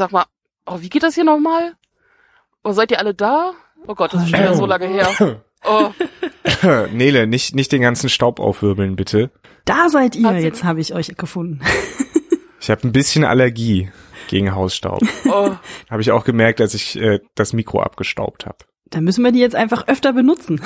Sag mal, oh, wie geht das hier nochmal? Oh, seid ihr alle da? Oh Gott, das ist schon wieder so lange her. Oh, Nele, nicht, nicht den ganzen Staub aufwirbeln, bitte. Da seid ihr, Hat jetzt habe ich euch gefunden. Ich habe ein bisschen Allergie gegen Hausstaub. oh. habe ich auch gemerkt, als ich äh, das Mikro abgestaubt habe. Dann müssen wir die jetzt einfach öfter benutzen.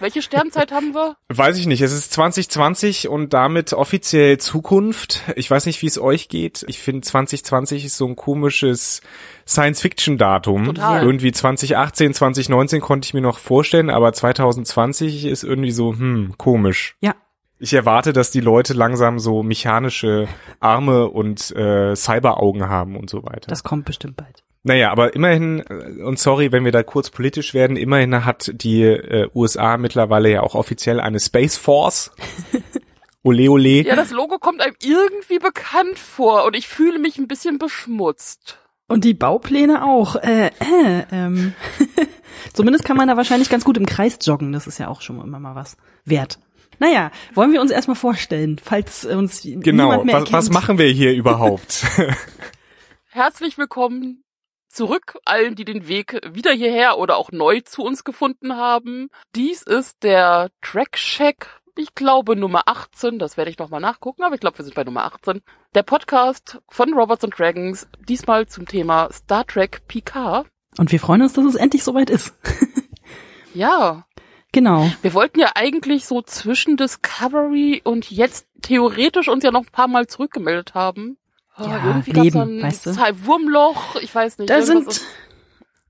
Welche Sternzeit haben wir? Weiß ich nicht. Es ist 2020 und damit offiziell Zukunft. Ich weiß nicht, wie es euch geht. Ich finde 2020 ist so ein komisches Science-Fiction-Datum. Total. Irgendwie 2018, 2019 konnte ich mir noch vorstellen, aber 2020 ist irgendwie so, hm, komisch. Ja. Ich erwarte, dass die Leute langsam so mechanische Arme und äh, Cyberaugen haben und so weiter. Das kommt bestimmt bald. Naja, aber immerhin, äh, und sorry, wenn wir da kurz politisch werden, immerhin hat die äh, USA mittlerweile ja auch offiziell eine Space Force. Ole ole. Ja, das Logo kommt einem irgendwie bekannt vor und ich fühle mich ein bisschen beschmutzt. Und die Baupläne auch. Äh, äh, ähm. Zumindest kann man da wahrscheinlich ganz gut im Kreis joggen. Das ist ja auch schon immer mal was wert. Naja, wollen wir uns erstmal vorstellen, falls uns Genau, niemand mehr was, erkennt. was machen wir hier überhaupt? Herzlich willkommen zurück allen, die den Weg wieder hierher oder auch neu zu uns gefunden haben. Dies ist der Track Check. Ich glaube Nummer 18, das werde ich nochmal nachgucken, aber ich glaube, wir sind bei Nummer 18. Der Podcast von Robots and Dragons, diesmal zum Thema Star Trek Picard. Und wir freuen uns, dass es endlich soweit ist. Ja, genau. wir wollten ja eigentlich so zwischen Discovery und jetzt theoretisch uns ja noch ein paar Mal zurückgemeldet haben. Oh, Ja, irgendwie Leben, dann weißt du. Zahl- Wurmloch, ich weiß nicht. Da sind,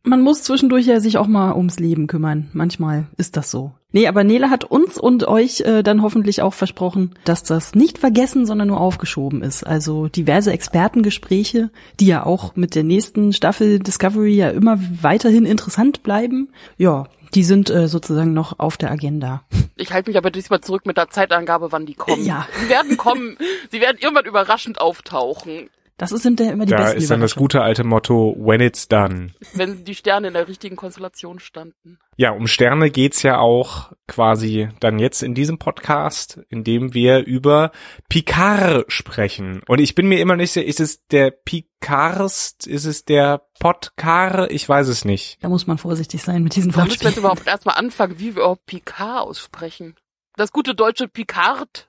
man muss zwischendurch ja sich auch mal ums Leben kümmern. Manchmal ist das so. Nee, aber Nele hat uns und euch äh, dann hoffentlich auch versprochen, dass das nicht vergessen, sondern nur aufgeschoben ist. Also diverse Expertengespräche, die ja auch mit der nächsten Staffel Discovery ja immer weiterhin interessant bleiben. Ja, die sind äh, sozusagen noch auf der Agenda. Ich halte mich aber diesmal zurück mit der Zeitangabe, wann die kommen. Ja. Sie werden kommen. Sie werden irgendwann überraschend auftauchen, Das sind ja immer die da besten ist dann das gute alte Motto, when it's done. wenn die Sterne in der richtigen Konstellation standen. Ja, um Sterne geht's ja auch quasi dann jetzt in diesem Podcast, in dem wir über Picard sprechen. Und ich bin mir immer nicht sicher, ist es der Picarst, ist es der Podcar? Ich weiß es nicht. Da muss man vorsichtig sein mit diesen Da müssen wir jetzt überhaupt erstmal anfangen, wie wir überhaupt Picard aussprechen. Das gute deutsche Picard.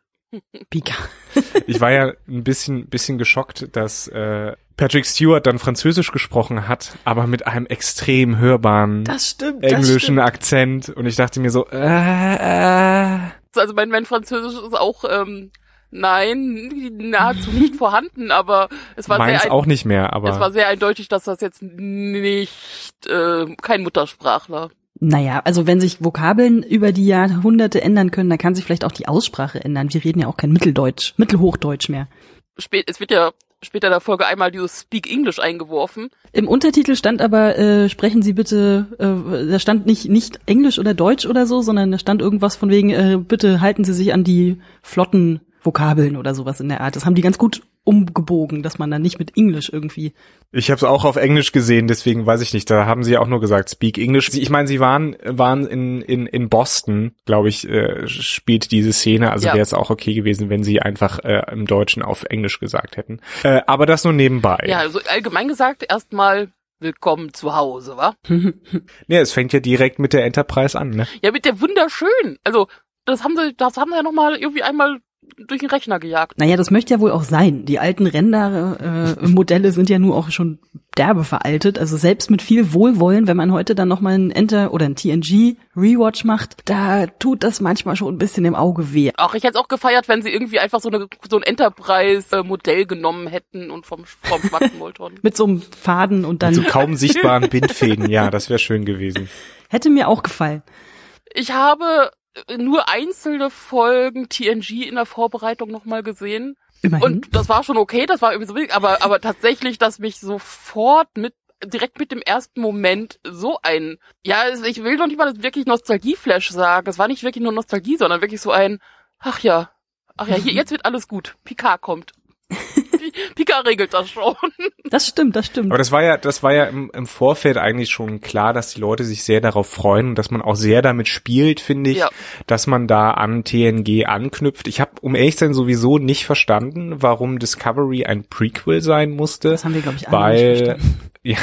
Pika. Ich war ja ein bisschen, bisschen geschockt, dass äh, Patrick Stewart dann Französisch gesprochen hat, aber mit einem extrem hörbaren Das stimmt. englischen Akzent. Und ich dachte mir so, äh, äh. Also mein, mein Französisch ist auch, ähm, nein, nahezu nicht vorhanden, aber es war Meins sehr, auch nicht mehr, aber. es war sehr eindeutig, dass das jetzt nicht, äh, kein Muttersprachler. Naja, also wenn sich Vokabeln über die Jahrhunderte ändern können, dann kann sich vielleicht auch die Aussprache ändern. Wir reden ja auch kein Mitteldeutsch, Mittelhochdeutsch mehr. Spät, es wird ja später in der Folge einmal dieses Speak English eingeworfen. Im Untertitel stand aber, äh, sprechen Sie bitte, äh, da stand nicht, nicht Englisch oder Deutsch oder so, sondern da stand irgendwas von wegen, äh, bitte halten Sie sich an die flotten Vokabeln oder sowas in der Art. Das haben die ganz gut umgebogen, dass man dann nicht mit Englisch irgendwie. Ich habe es auch auf Englisch gesehen, deswegen weiß ich nicht. Da haben sie ja auch nur gesagt, speak English. Ich meine, sie waren waren in in in Boston, glaube ich, äh, spielt diese Szene. Also Ja. wäre es auch okay gewesen, wenn sie einfach äh, im Deutschen auf Englisch gesagt hätten. Äh, aber das nur nebenbei. Ja, also allgemein gesagt, erstmal willkommen zu Hause, wa? Nee, es fängt ja direkt mit der Enterprise an. Ne? Ja, mit der wunderschön. Also, das haben sie, das haben sie ja nochmal irgendwie einmal durch den Rechner gejagt. Naja, das möchte ja wohl auch sein. Die alten Render-Modelle sind ja nur auch schon derbe veraltet. Also selbst mit viel Wohlwollen, wenn man heute dann nochmal ein Enter oder ein TNG Rewatch macht, da tut das manchmal schon ein bisschen im Auge weh. Auch ich hätte es auch gefeiert, wenn sie irgendwie einfach so, eine, so ein Enterprise-Modell genommen hätten und vom, vom Schwachmolton. Mit so einem Faden und dann So kaum sichtbaren Bindfäden. Ja, das wäre schön gewesen. hätte mir auch gefallen. Ich habe nur einzelne Folgen TNG in der Vorbereitung nochmal gesehen. Immerhin. Und das war schon okay, das war irgendwie so wild, aber, aber tatsächlich, dass mich sofort mit, direkt mit dem ersten Moment so ein, ja, ich will noch nicht mal wirklich Nostalgieflash sagen. Es war nicht wirklich nur Nostalgie, sondern wirklich so ein, ach ja, ach ja, hier, jetzt wird alles gut. Picard kommt. Pi- Pika regelt das schon. Das stimmt, das stimmt. Aber das war ja, das war ja im, im Vorfeld eigentlich schon klar, dass die Leute sich sehr darauf freuen und dass man auch sehr damit spielt, finde ich, Ja. dass man da an TNG anknüpft. Ich habe, um ehrlich zu sein, sowieso nicht verstanden, warum Discovery ein Prequel sein musste. Das haben wir, glaube ich, alle nicht weil, verstanden. ja,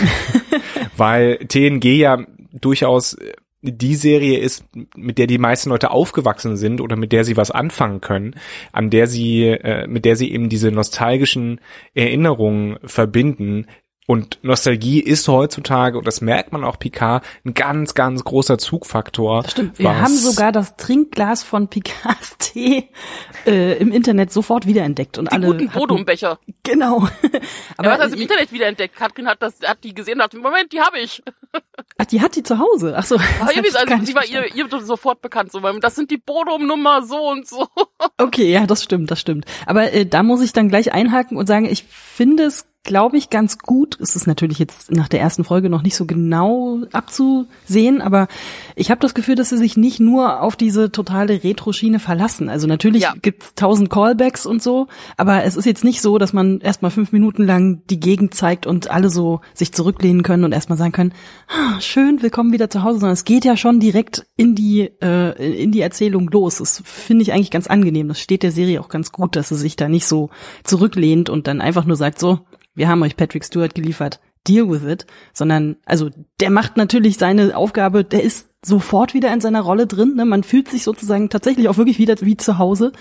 weil TNG ja durchaus äh, die Serie ist, mit der die meisten Leute aufgewachsen sind oder mit der sie was anfangen können, an der sie, äh, mit der sie eben diese nostalgischen Erinnerungen verbinden. Und Nostalgie ist heutzutage, und das merkt man auch Picard, ein ganz, ganz großer Zugfaktor. Stimmt, wir haben sogar das Trinkglas von Picards Tee äh, im Internet sofort wiederentdeckt und Die alle guten hatten, Bodumbecher. Genau. Aber er hat das im Internet wiederentdeckt. Katrin hat das, hat die gesehen und dachte, Moment, die habe ich. ach, die hat die zu Hause. Ach so. das ich gar also, sie war ihr, ihr sofort bekannt, so, weil das sind die Bodum-Nummer so und so. Okay, ja, das stimmt, das stimmt. Aber äh, da muss ich dann gleich einhaken und sagen, ich finde es, glaube ich, ganz gut. Es ist natürlich jetzt nach der ersten Folge noch nicht so genau abzusehen, aber ich habe das Gefühl, dass sie sich nicht nur auf diese totale Retro-Schiene verlassen. Also natürlich Ja. gibt's tausend Callbacks und so, aber es ist jetzt nicht so, dass man erstmal fünf Minuten lang die Gegend zeigt und alle so sich zurücklehnen können und erstmal sagen können, ah, schön, willkommen wieder zu Hause, sondern es geht ja schon direkt in die äh, in die Erzählung los. Das finde ich eigentlich ganz angenehm. Das steht der Serie auch ganz gut, dass sie sich da nicht so zurücklehnt und dann einfach nur sagt, so, wir haben euch Patrick Stewart geliefert, deal with it, sondern also der macht natürlich seine Aufgabe, der ist sofort wieder in seiner Rolle drin. Ne? Man fühlt sich sozusagen tatsächlich auch wirklich wieder wie zu Hause.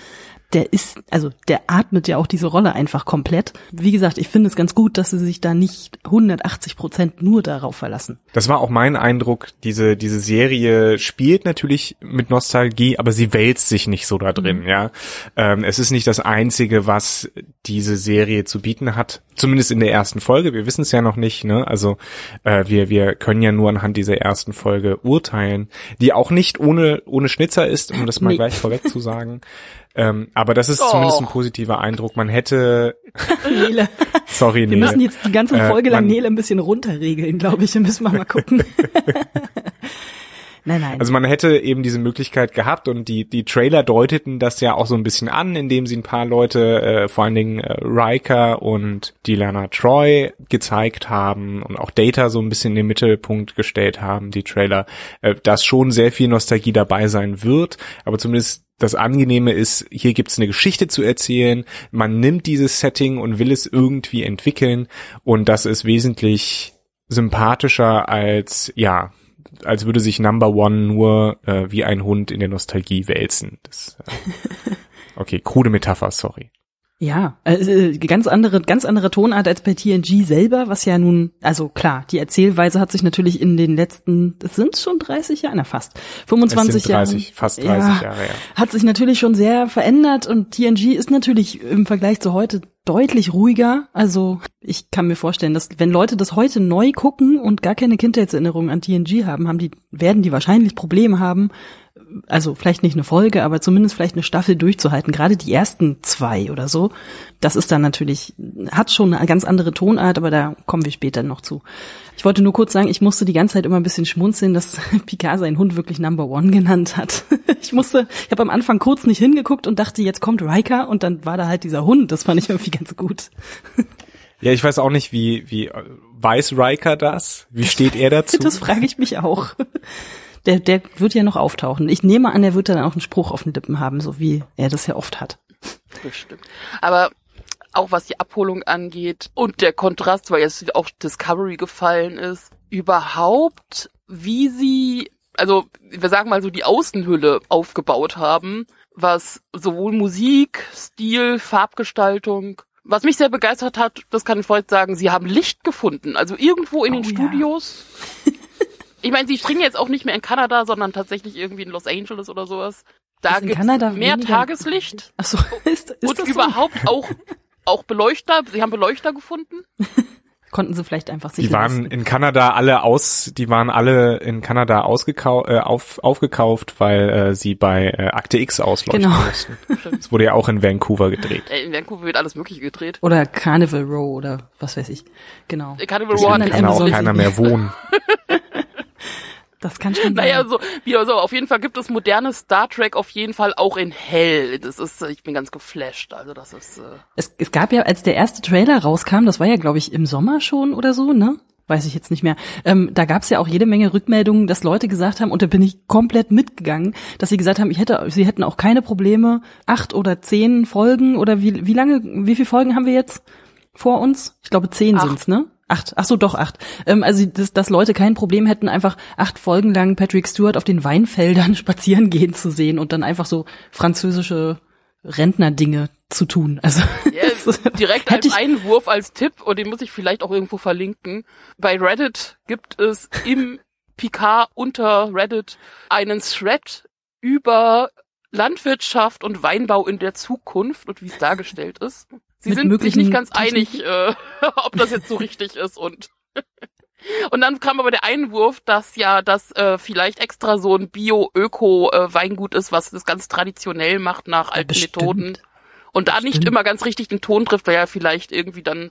Der ist, also der atmet ja auch diese Rolle einfach komplett. Wie gesagt, ich finde es ganz gut, dass sie sich da nicht 180 Prozent nur darauf verlassen. Das war auch mein Eindruck. Diese, diese Serie spielt natürlich mit Nostalgie, aber sie wälzt sich nicht so da drin, ja. Ähm, es ist nicht das einzige, was diese Serie zu bieten hat. Zumindest in der ersten Folge. Wir wissen es ja noch nicht, ne? Also, äh, wir, wir können ja nur anhand dieser ersten Folge urteilen, die auch nicht ohne, ohne Schnitzer ist, um das mal Nee. gleich vorweg zu sagen. Ähm, aber das ist Doch. zumindest ein positiver Eindruck. Man hätte, Nele. sorry, Wir nee. müssen jetzt die ganze Äh, Folge lang man- Nele ein bisschen runterregeln, glaube ich. Da müssen wir mal gucken. nein, nein. Also man hätte eben diese Möglichkeit gehabt und die, die Trailer deuteten das ja auch so ein bisschen an, indem sie ein paar Leute, äh, vor allen Dingen äh, Riker und Dilana Troy gezeigt haben und auch Data so ein bisschen in den Mittelpunkt gestellt haben, die Trailer, äh, dass schon sehr viel Nostalgie dabei sein wird, aber zumindest das Angenehme ist, hier gibt's eine Geschichte zu erzählen. Man nimmt dieses Setting und will es irgendwie entwickeln. Und das ist wesentlich sympathischer als, ja, als würde sich Number One nur äh, wie ein Hund in der Nostalgie wälzen. Das, äh, okay, krude Metapher, sorry. Ja, äh, ganz andere, ganz andere Tonart als bei TNG selber, was ja nun, also klar, die Erzählweise hat sich natürlich in den letzten, das sind schon 30 Jahre, na fast, 25 es sind 30, Jahren. fast 30 ja, Jahre, ja. Hat sich natürlich schon sehr verändert und TNG ist natürlich im Vergleich zu heute deutlich ruhiger. Also ich kann mir vorstellen, dass wenn Leute das heute neu gucken und gar keine Kindheitserinnerungen an TNG haben, haben die, werden die wahrscheinlich Probleme haben, also vielleicht nicht eine Folge, aber zumindest vielleicht eine Staffel durchzuhalten. Gerade die ersten zwei oder so. Das ist dann natürlich, hat schon eine ganz andere Tonart, aber da kommen wir später noch zu. Ich wollte nur kurz sagen, ich musste die ganze Zeit immer ein bisschen schmunzeln, dass Picard seinen Hund wirklich Number One genannt hat. Ich musste, ich habe am Anfang kurz nicht hingeguckt und dachte, jetzt kommt Riker und dann war da halt dieser Hund. Das fand ich irgendwie ganz gut. Ja, ich weiß auch nicht, wie, wie, weiß Riker das? Wie steht er dazu? Das frage ich mich auch. Der, der wird ja noch auftauchen. Ich nehme an, er wird dann auch einen Spruch auf den Lippen haben, so wie er das ja oft hat. Bestimmt. Aber auch was die Abholung angeht und der Kontrast, weil jetzt auch Discovery gefallen ist, überhaupt, wie sie, also wir sagen mal so die Außenhülle aufgebaut haben, was sowohl Musik, Stil, Farbgestaltung, was mich sehr begeistert hat, das kann ich vorhin sagen, sie haben Licht gefunden. Also irgendwo in Oh den ja. Studios. Ich meine, sie springen jetzt auch nicht mehr in Kanada, sondern tatsächlich irgendwie in Los Angeles oder sowas. Da Kanada mehr weniger- Tageslicht Ach so, ist, ist und das überhaupt auch auch Beleuchter. Sie haben Beleuchter gefunden. so? Konnten sie vielleicht einfach sich Die waren leisten. in Kanada alle aus, die waren alle in Kanada ausgekau äh, auf, aufgekauft, weil äh, sie bei äh, Akte X ausleuchten Genau. mussten. Das wurde ja auch in Vancouver gedreht. Äh, In Vancouver wird alles Mögliche gedreht. Oder Carnival Row oder was weiß ich. Genau. Carnival Row hat Kann da auch keiner mehr wohnen. Das kann schon Naja, sein. so, wie also auf jeden Fall gibt es moderne Star Trek auf jeden Fall auch in hell. Das ist, ich bin ganz geflasht. Also das ist. Äh Es, es gab ja, als der erste Trailer rauskam, das war ja, glaube ich, im Sommer schon oder so, ne? Weiß ich jetzt nicht mehr. Ähm, da gab es ja auch jede Menge Rückmeldungen, dass Leute gesagt haben, und da bin ich komplett mitgegangen, dass sie gesagt haben, ich hätte, sie hätten auch keine Probleme, acht oder zehn Folgen oder wie, wie lange, wie viele Folgen haben wir jetzt vor uns? Ich glaube, zehn Acht. sind's, ne? Acht, ach so, doch acht. Ähm, also, dass, dass Leute kein Problem hätten, einfach acht Folgen lang Patrick Stewart auf den Weinfeldern spazieren gehen zu sehen und dann einfach so französische Rentner-Dinge zu tun. Also Ja, direkt als Einwurf, als Tipp, und den muss ich vielleicht auch irgendwo verlinken. Bei Reddit gibt es im Picard unter Reddit einen Thread über Landwirtschaft und Weinbau in der Zukunft und wie es dargestellt ist. Sie sind sich nicht ganz einig, äh, ob das jetzt so richtig ist und und dann kam aber der Einwurf, dass ja das äh, vielleicht extra so ein Bio-Öko-Weingut ist, was das ganz traditionell macht nach alten bestimmt. Methoden und da nicht immer ganz richtig den Ton trifft, weil ja vielleicht irgendwie dann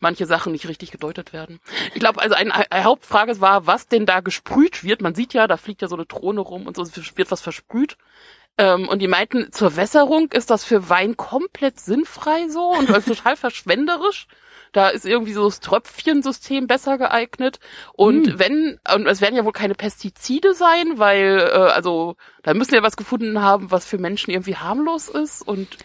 manche Sachen nicht richtig gedeutet werden. Ich glaube, also eine, eine Hauptfrage war, was denn da gesprüht wird. Man sieht ja, da fliegt ja so eine Drohne rum und so wird was versprüht. Ähm, und die meinten, zur Wässerung ist das für Wein komplett sinnfrei so und total verschwenderisch. Da ist irgendwie so das Tröpfchensystem besser geeignet. Und Hm. wenn, und es werden ja wohl keine Pestizide sein, weil, äh, also, da müssen wir was gefunden haben, was für Menschen irgendwie harmlos ist und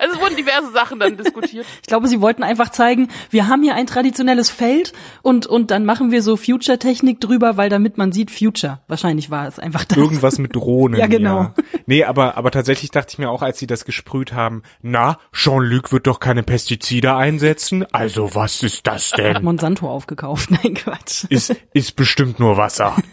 also es wurden diverse Sachen dann diskutiert. Ich glaube, sie wollten einfach zeigen, wir haben hier ein traditionelles Feld und, und dann machen wir so Future-Technik drüber, weil damit man sieht Future. Wahrscheinlich war es einfach das. Irgendwas mit Drohnen. Ja, genau. Nee, aber, aber tatsächlich dachte ich mir auch, als sie das gesprüht haben, na, Jean-Luc wird doch keine Pestizide einsetzen. Also was ist das Hat denn? Monsanto aufgekauft. Nein, Quatsch. Ist, ist bestimmt nur Wasser.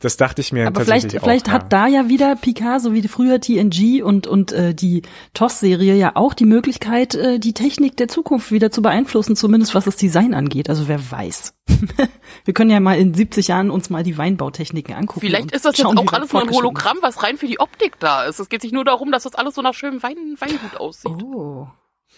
Das dachte ich mir Aber tatsächlich vielleicht, auch. vielleicht ja. hat da ja wieder Picard, so wie früher TNG und, und äh, die TOS-Serie ja auch die Möglichkeit, äh, die Technik der Zukunft wieder zu beeinflussen, zumindest was das Design angeht. Also wer weiß. Wir können ja mal in 70 Jahren uns mal die Weinbautechniken angucken. Vielleicht ist das jetzt schauen, wie auch alles nur ein Hologramm, was rein für die Optik da ist. Es geht sich nur darum, dass das alles so nach schönem Wein, Weingut aussieht. Oh.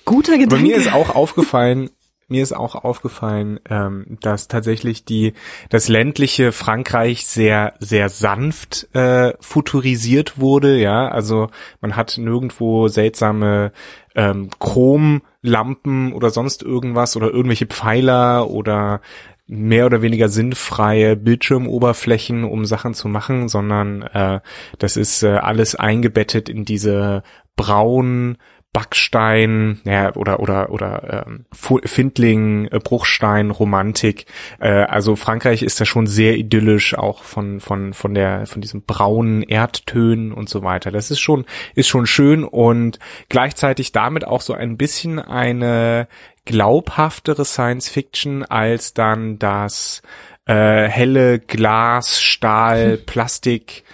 Guter Gedanke. Aber mir ist auch aufgefallen, mir ist auch aufgefallen, ähm, dass tatsächlich die das ländliche Frankreich sehr sehr sanft äh, futurisiert wurde. Ja, also man hat nirgendwo seltsame ähm, Chromlampen oder sonst irgendwas oder irgendwelche Pfeiler oder mehr oder weniger sinnfreie Bildschirmoberflächen, um Sachen zu machen, sondern äh, das ist äh, alles eingebettet in diese braunen Backstein, ja, oder oder oder ähm, Findling, äh, Bruchstein, Romantik. Äh, also Frankreich ist da schon sehr idyllisch, auch von von von der von diesem braunen Erdtönen und so weiter. Das ist schon ist schon schön und gleichzeitig damit auch so ein bisschen eine glaubhaftere Science Fiction als dann das äh, helle Glas, Stahl, Plastik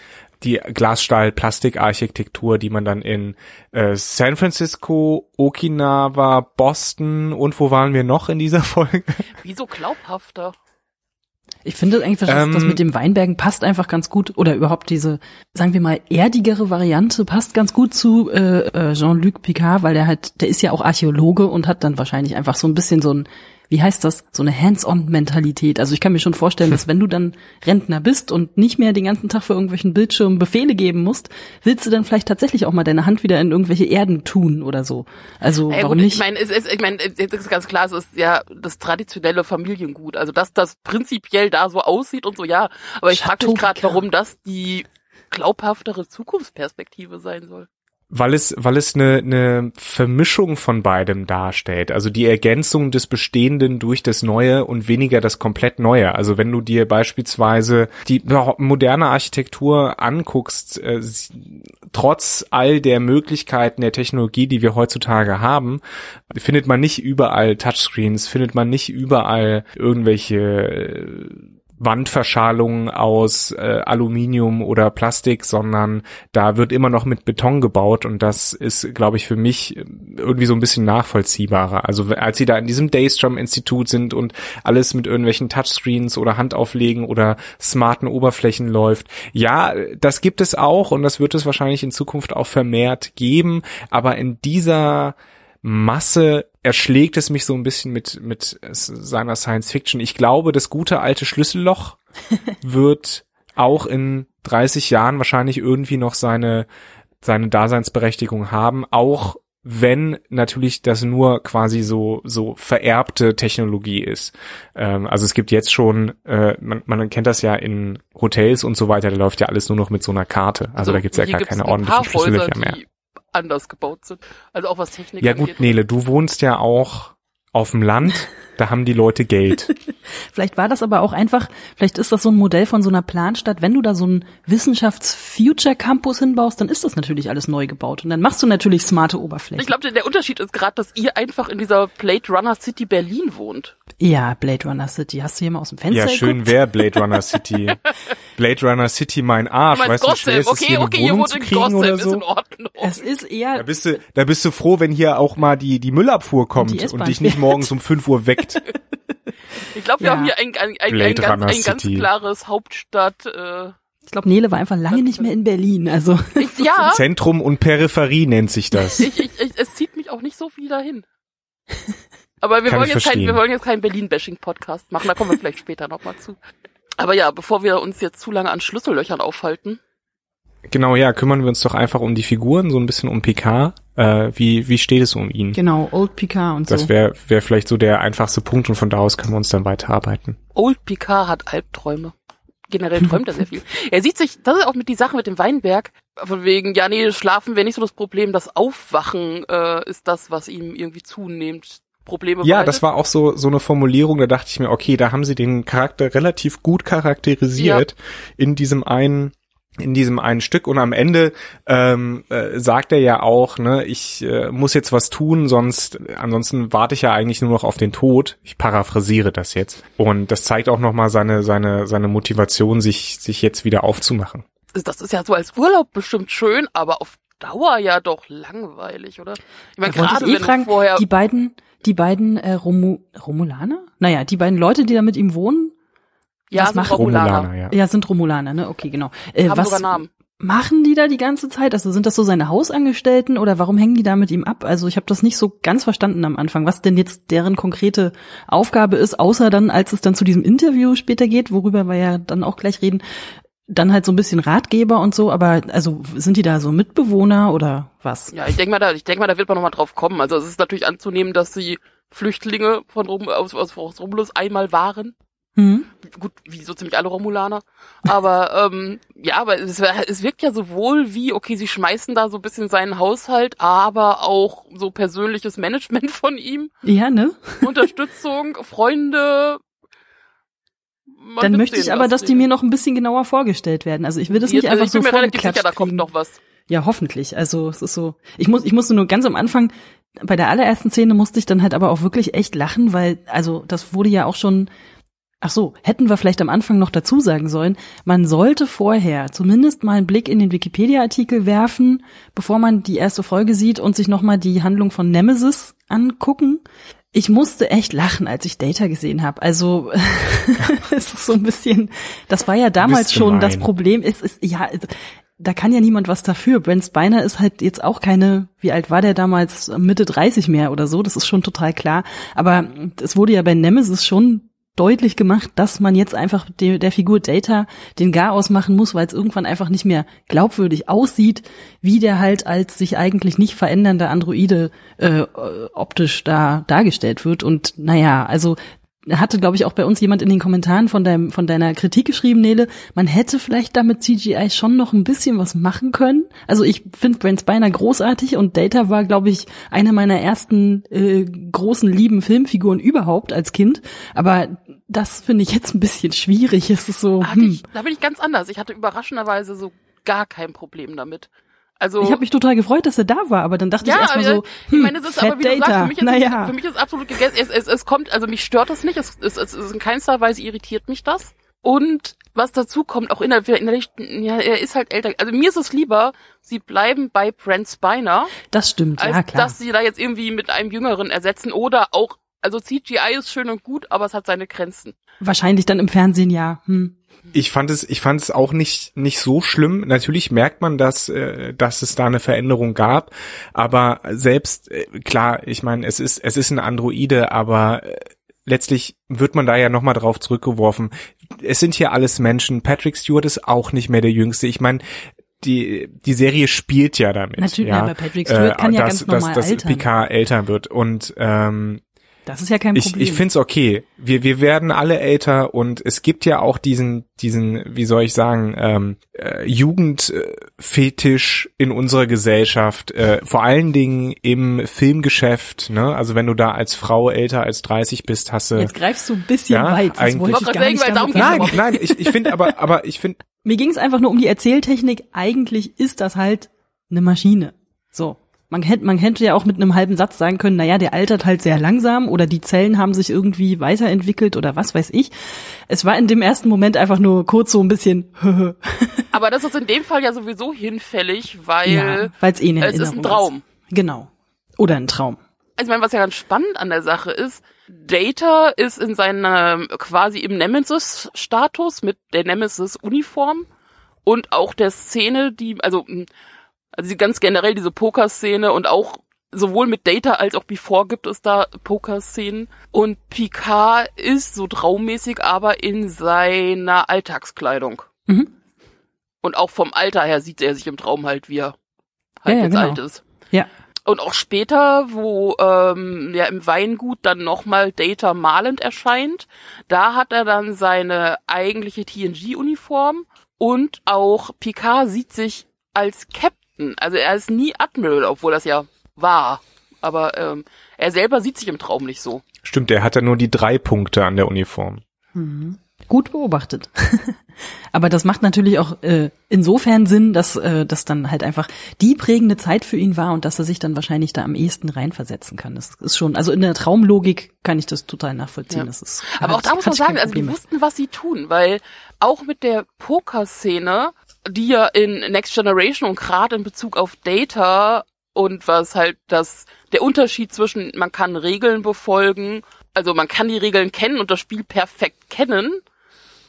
die Glasstahl-Plastik-Architektur, die man dann in äh, San Francisco, Okinawa, Boston und wo waren wir noch in dieser Folge? Wieso glaubhafter? Ich finde eigentlich, das, das Ähm, mit dem Weinbergen passt einfach ganz gut oder überhaupt diese, sagen wir mal, erdigere Variante passt ganz gut zu äh, äh, Jean-Luc Picard, weil der halt, der ist ja auch Archäologe und hat dann wahrscheinlich einfach so ein bisschen so ein, wie heißt das, so eine Hands-on-Mentalität. Also ich kann mir schon vorstellen, dass wenn du dann Rentner bist und nicht mehr den ganzen Tag für irgendwelchen Bildschirmen Befehle geben musst, willst du dann vielleicht tatsächlich auch mal deine Hand wieder in irgendwelche Erden tun oder so. Also Ja, warum gut, nicht? ich meine, es ist, ich meine, es ist ganz klar, es ist ja das traditionelle Familiengut. Also dass das prinzipiell da so aussieht und so, ja. Aber ich frage mich gerade, warum das die glaubhaftere Zukunftsperspektive sein soll. Weil es, weil es eine, eine Vermischung von beidem darstellt. Also die Ergänzung des Bestehenden durch das Neue und weniger das komplett Neue. Also wenn du dir beispielsweise die moderne Architektur anguckst, äh, trotz all der Möglichkeiten der Technologie, die wir heutzutage haben, findet man nicht überall Touchscreens, findet man nicht überall irgendwelche äh, Wandverschalungen aus äh, Aluminium oder Plastik, sondern da wird immer noch mit Beton gebaut und das ist, glaube ich, für mich irgendwie so ein bisschen nachvollziehbarer. Also als sie da in diesem Daystrom-Institut sind und alles mit irgendwelchen Touchscreens oder Handauflegen oder smarten Oberflächen läuft, ja, das gibt es auch und das wird es wahrscheinlich in Zukunft auch vermehrt geben, aber in dieser Masse erschlägt es mich so ein bisschen mit, mit seiner Science Fiction. Ich glaube, das gute alte Schlüsselloch wird auch in 30 Jahren wahrscheinlich irgendwie noch seine, seine Daseinsberechtigung haben, auch wenn natürlich das nur quasi so so vererbte Technologie ist. Ähm, also es gibt jetzt schon, äh, man, man kennt das ja in Hotels und so weiter, da läuft ja alles nur noch mit so einer Karte. Also, also da gibt's ja gar keine ordentlichen Schlüssellöcher mehr. Anders gebaut sind. Also auch was Technik Ja gut, Nele, du wohnst ja auch auf dem Land. Da haben die Leute Geld. vielleicht war das aber auch einfach, vielleicht ist das so ein Modell von so einer Planstadt. Wenn du da so einen Wissenschafts-Future-Campus hinbaust, dann ist das natürlich alles neu gebaut. Und dann machst du natürlich smarte Oberflächen. Ich glaube, der Unterschied ist gerade, dass ihr einfach in dieser Blade Runner City Berlin wohnt. Ja, Blade Runner City. Hast du hier mal aus dem Fenster Ja, schön wäre Blade Runner City. Blade Runner City mein Arsch. Du weißt du, schwer ist okay, hier okay, Wohnung zu kriegen Gossip, oder so? Ist in Ordnung. Es ist eher... Da bist du, da bist du froh, wenn hier auch mal die, die Müllabfuhr kommt und, und dich nicht morgens um fünf Uhr weckt. Ich glaube, wir ja. haben hier ein, ein, ein, ein, ganz, ein ganz klares Hauptstadt. Äh, ich glaube, Nele war einfach lange nicht mehr in Berlin. Also ich, ja. Zentrum und Peripherie nennt sich das. Ich, ich, ich, es zieht mich auch nicht so viel dahin. Aber wir wollen, jetzt kein, wir wollen jetzt keinen Berlin-Bashing-Podcast machen, da kommen wir vielleicht später nochmal zu. Aber ja, bevor wir uns jetzt zu lange an Schlüssellöchern aufhalten. Genau, ja, kümmern wir uns doch einfach um die Figuren, so ein bisschen um Picard. Äh, wie, wie steht es um ihn? Genau, Old Picard und das so. Das wäre wär vielleicht so der einfachste Punkt und von da aus können wir uns dann weiterarbeiten. Old Picard hat Albträume. Generell träumt er sehr viel. Er sieht sich, das ist auch mit die Sache mit dem Weinberg, von wegen, ja nee, schlafen wäre nicht so das Problem, das Aufwachen äh, ist das, was ihm irgendwie zunehmend Probleme Ja, bereitet. das war auch so so eine Formulierung, da dachte ich mir, okay, da haben sie den Charakter relativ gut charakterisiert ja. in diesem einen in diesem einen Stück und am Ende ähm, äh, sagt er ja auch, ne, ich äh, muss jetzt was tun, sonst ansonsten warte ich ja eigentlich nur noch auf den Tod. Ich paraphrasiere das jetzt und das zeigt auch noch mal seine seine seine Motivation, sich sich jetzt wieder aufzumachen. Das ist ja so als Urlaub bestimmt schön, aber auf Dauer ja doch langweilig, oder? Ich meine, gerade eh wenn fragen, vorher die beiden die beiden äh, Romu Romulaner? Naja, die beiden Leute, die da mit ihm wohnen, ja, was machen Romulaner? Romulaner ja. ja, sind Romulaner, ne? Okay, genau. Äh, Haben was sogar Namen. machen die da die ganze Zeit? Also sind das so seine Hausangestellten oder warum hängen die da mit ihm ab? Also ich habe das nicht so ganz verstanden am Anfang, was denn jetzt deren konkrete Aufgabe ist, außer dann, als es dann zu diesem Interview später geht, worüber wir ja dann auch gleich reden, dann halt so ein bisschen Ratgeber und so, aber also sind die da so Mitbewohner oder was? Ja, ich denke mal, da, ich denke mal, da wird man noch mal drauf kommen. Also es ist natürlich anzunehmen, dass sie Flüchtlinge von Rom, aus, aus, aus Romulus einmal waren. Mhm. Gut, wie so ziemlich alle Romulaner. Aber ähm, ja, aber es, es wirkt ja sowohl wie, okay, sie schmeißen da so ein bisschen seinen Haushalt, aber auch so persönliches Management von ihm. Ja, ne? Unterstützung, Freunde. Man Dann möchte ich aber, dass die mir noch ein bisschen genauer vorgestellt werden. Also ich will das nicht also einfach so vorgeklatscht sicher, da kommt noch was. Ja, hoffentlich. Also es ist so. Ich muss, ich musste nur ganz am Anfang bei der allerersten Szene musste ich dann halt aber auch wirklich echt lachen, weil also das wurde ja auch schon Ach so, hätten wir vielleicht am Anfang noch dazu sagen sollen, man sollte vorher zumindest mal einen Blick in den Wikipedia-Artikel werfen, bevor man die erste Folge sieht und sich nochmal die Handlung von Nemesis angucken. Ich musste echt lachen, als ich Data gesehen habe. Also es ist so ein bisschen, das war ja damals schon das Problem. Es ist ja, da kann ja niemand was dafür. Brent Spiner ist halt jetzt auch keine, wie alt war der damals, Mitte 30 mehr oder so, das ist schon total klar. Aber es wurde ja bei Nemesis schon deutlich gemacht, dass man jetzt einfach de, der Figur Data den Garaus machen muss, weil es irgendwann einfach nicht mehr glaubwürdig aussieht, wie der halt als sich eigentlich nicht verändernder Androide äh, optisch da dargestellt wird. Und naja, also hatte, glaube ich, auch bei uns jemand in den Kommentaren von deinem, von deiner Kritik geschrieben, Nele, man hätte vielleicht damit CGI schon noch ein bisschen was machen können. Also ich finde Brent Spiner großartig und Data war, glaube ich, eine meiner ersten äh, großen lieben Filmfiguren überhaupt als Kind. Aber das finde ich jetzt ein bisschen schwierig. Es ist so. Hm. Ich, da bin ich ganz anders. Ich hatte überraschenderweise so gar kein Problem damit. Also ich habe mich total gefreut, dass er da war, aber dann dachte ja, ich erstmal so, hm, ich meine, es ist aber wie Data. du sagst, für mich ist, naja. für mich ist absolut gegessen. Es, es, es kommt, also mich stört das nicht, es, es, es, es in keinster Weise irritiert mich das. Und was dazu kommt, auch innerhalb, innerlich, ja, er ist halt älter. Also mir ist es lieber, sie bleiben bei Brent Spiner. Das stimmt, ja klar. dass sie da jetzt irgendwie mit einem Jüngeren ersetzen oder auch, also CGI ist schön und gut, aber es hat seine Grenzen. Wahrscheinlich dann im Fernsehen ja. Hm. Ich fand es, ich fand es auch nicht nicht so schlimm. Natürlich merkt man, dass äh, dass es da eine Veränderung gab, aber selbst äh, klar, ich meine, es ist es ist ein Androide, aber äh, letztlich wird man da ja nochmal drauf zurückgeworfen. Es sind hier alles Menschen. Patrick Stewart ist auch nicht mehr der Jüngste. Ich meine, die, die Serie spielt ja damit. Natürlich, ja, aber Patrick Stewart kann ja dass, ganz normal dass, dass altern. Picard älter wird. Und ähm, Das ist ja kein ich, Problem. ich find's okay. Wir, wir werden alle älter und es gibt ja auch diesen, diesen, wie soll ich sagen, ähm, äh, Jugendfetisch in unserer Gesellschaft, äh, vor allen Dingen im Filmgeschäft, ne? Also wenn du da als Frau älter als 30 bist, hast du. Jetzt greifst du ein bisschen Ja, weit. Das eigentlich- wollte ich Ich gar nicht damit Nein, nein, ich, ich finde aber, aber ich finde, Mir ging es einfach nur um die Erzähltechnik. Eigentlich ist das halt eine Maschine. So. Man hätte, man hätte ja auch mit einem halben Satz sagen können, naja, der altert halt sehr langsam oder die Zellen haben sich irgendwie weiterentwickelt oder was weiß ich. Es war in dem ersten Moment einfach nur kurz so ein bisschen, Aber das ist in dem Fall ja sowieso hinfällig, weil ja, weil es eh eine es ist ein Traum. Genau. Oder ein Traum. Also ich meine, was ja ganz spannend an der Sache ist, Data ist in seinem quasi im Nemesis-Status mit der Nemesis-Uniform und auch der Szene, die, also, also ganz generell diese Poker-Szene und auch sowohl mit Data als auch Before gibt es da Poker-Szenen. Und Picard ist so traummäßig, aber in seiner Alltagskleidung. Mhm. Und auch vom Alter her sieht er sich im Traum halt, wie er halt Ja, ja, jetzt genau. alt ist. Ja. Und auch später, wo ähm, ja im Weingut dann nochmal Data malend erscheint, da hat er dann seine eigentliche TNG-Uniform und auch Picard sieht sich als Captain. Also er ist nie Admiral, obwohl das ja war. Aber ähm, er selber sieht sich im Traum nicht so. stimmt, der hat ja nur die drei Punkte an der Uniform. Mhm. Gut beobachtet. Aber das macht natürlich auch äh, insofern Sinn, dass äh, das dann halt einfach die prägende Zeit für ihn war und dass er sich dann wahrscheinlich da am ehesten reinversetzen kann. Das ist schon, also in der Traumlogik kann ich das total nachvollziehen. Ja. Das ist, Aber auch da muss man sagen, also die wussten, was sie tun, weil auch mit der Poker-Szene, die ja in Next Generation und gerade in Bezug auf Data und was halt das, der Unterschied zwischen, man kann Regeln befolgen, also man kann die Regeln kennen und das Spiel perfekt kennen,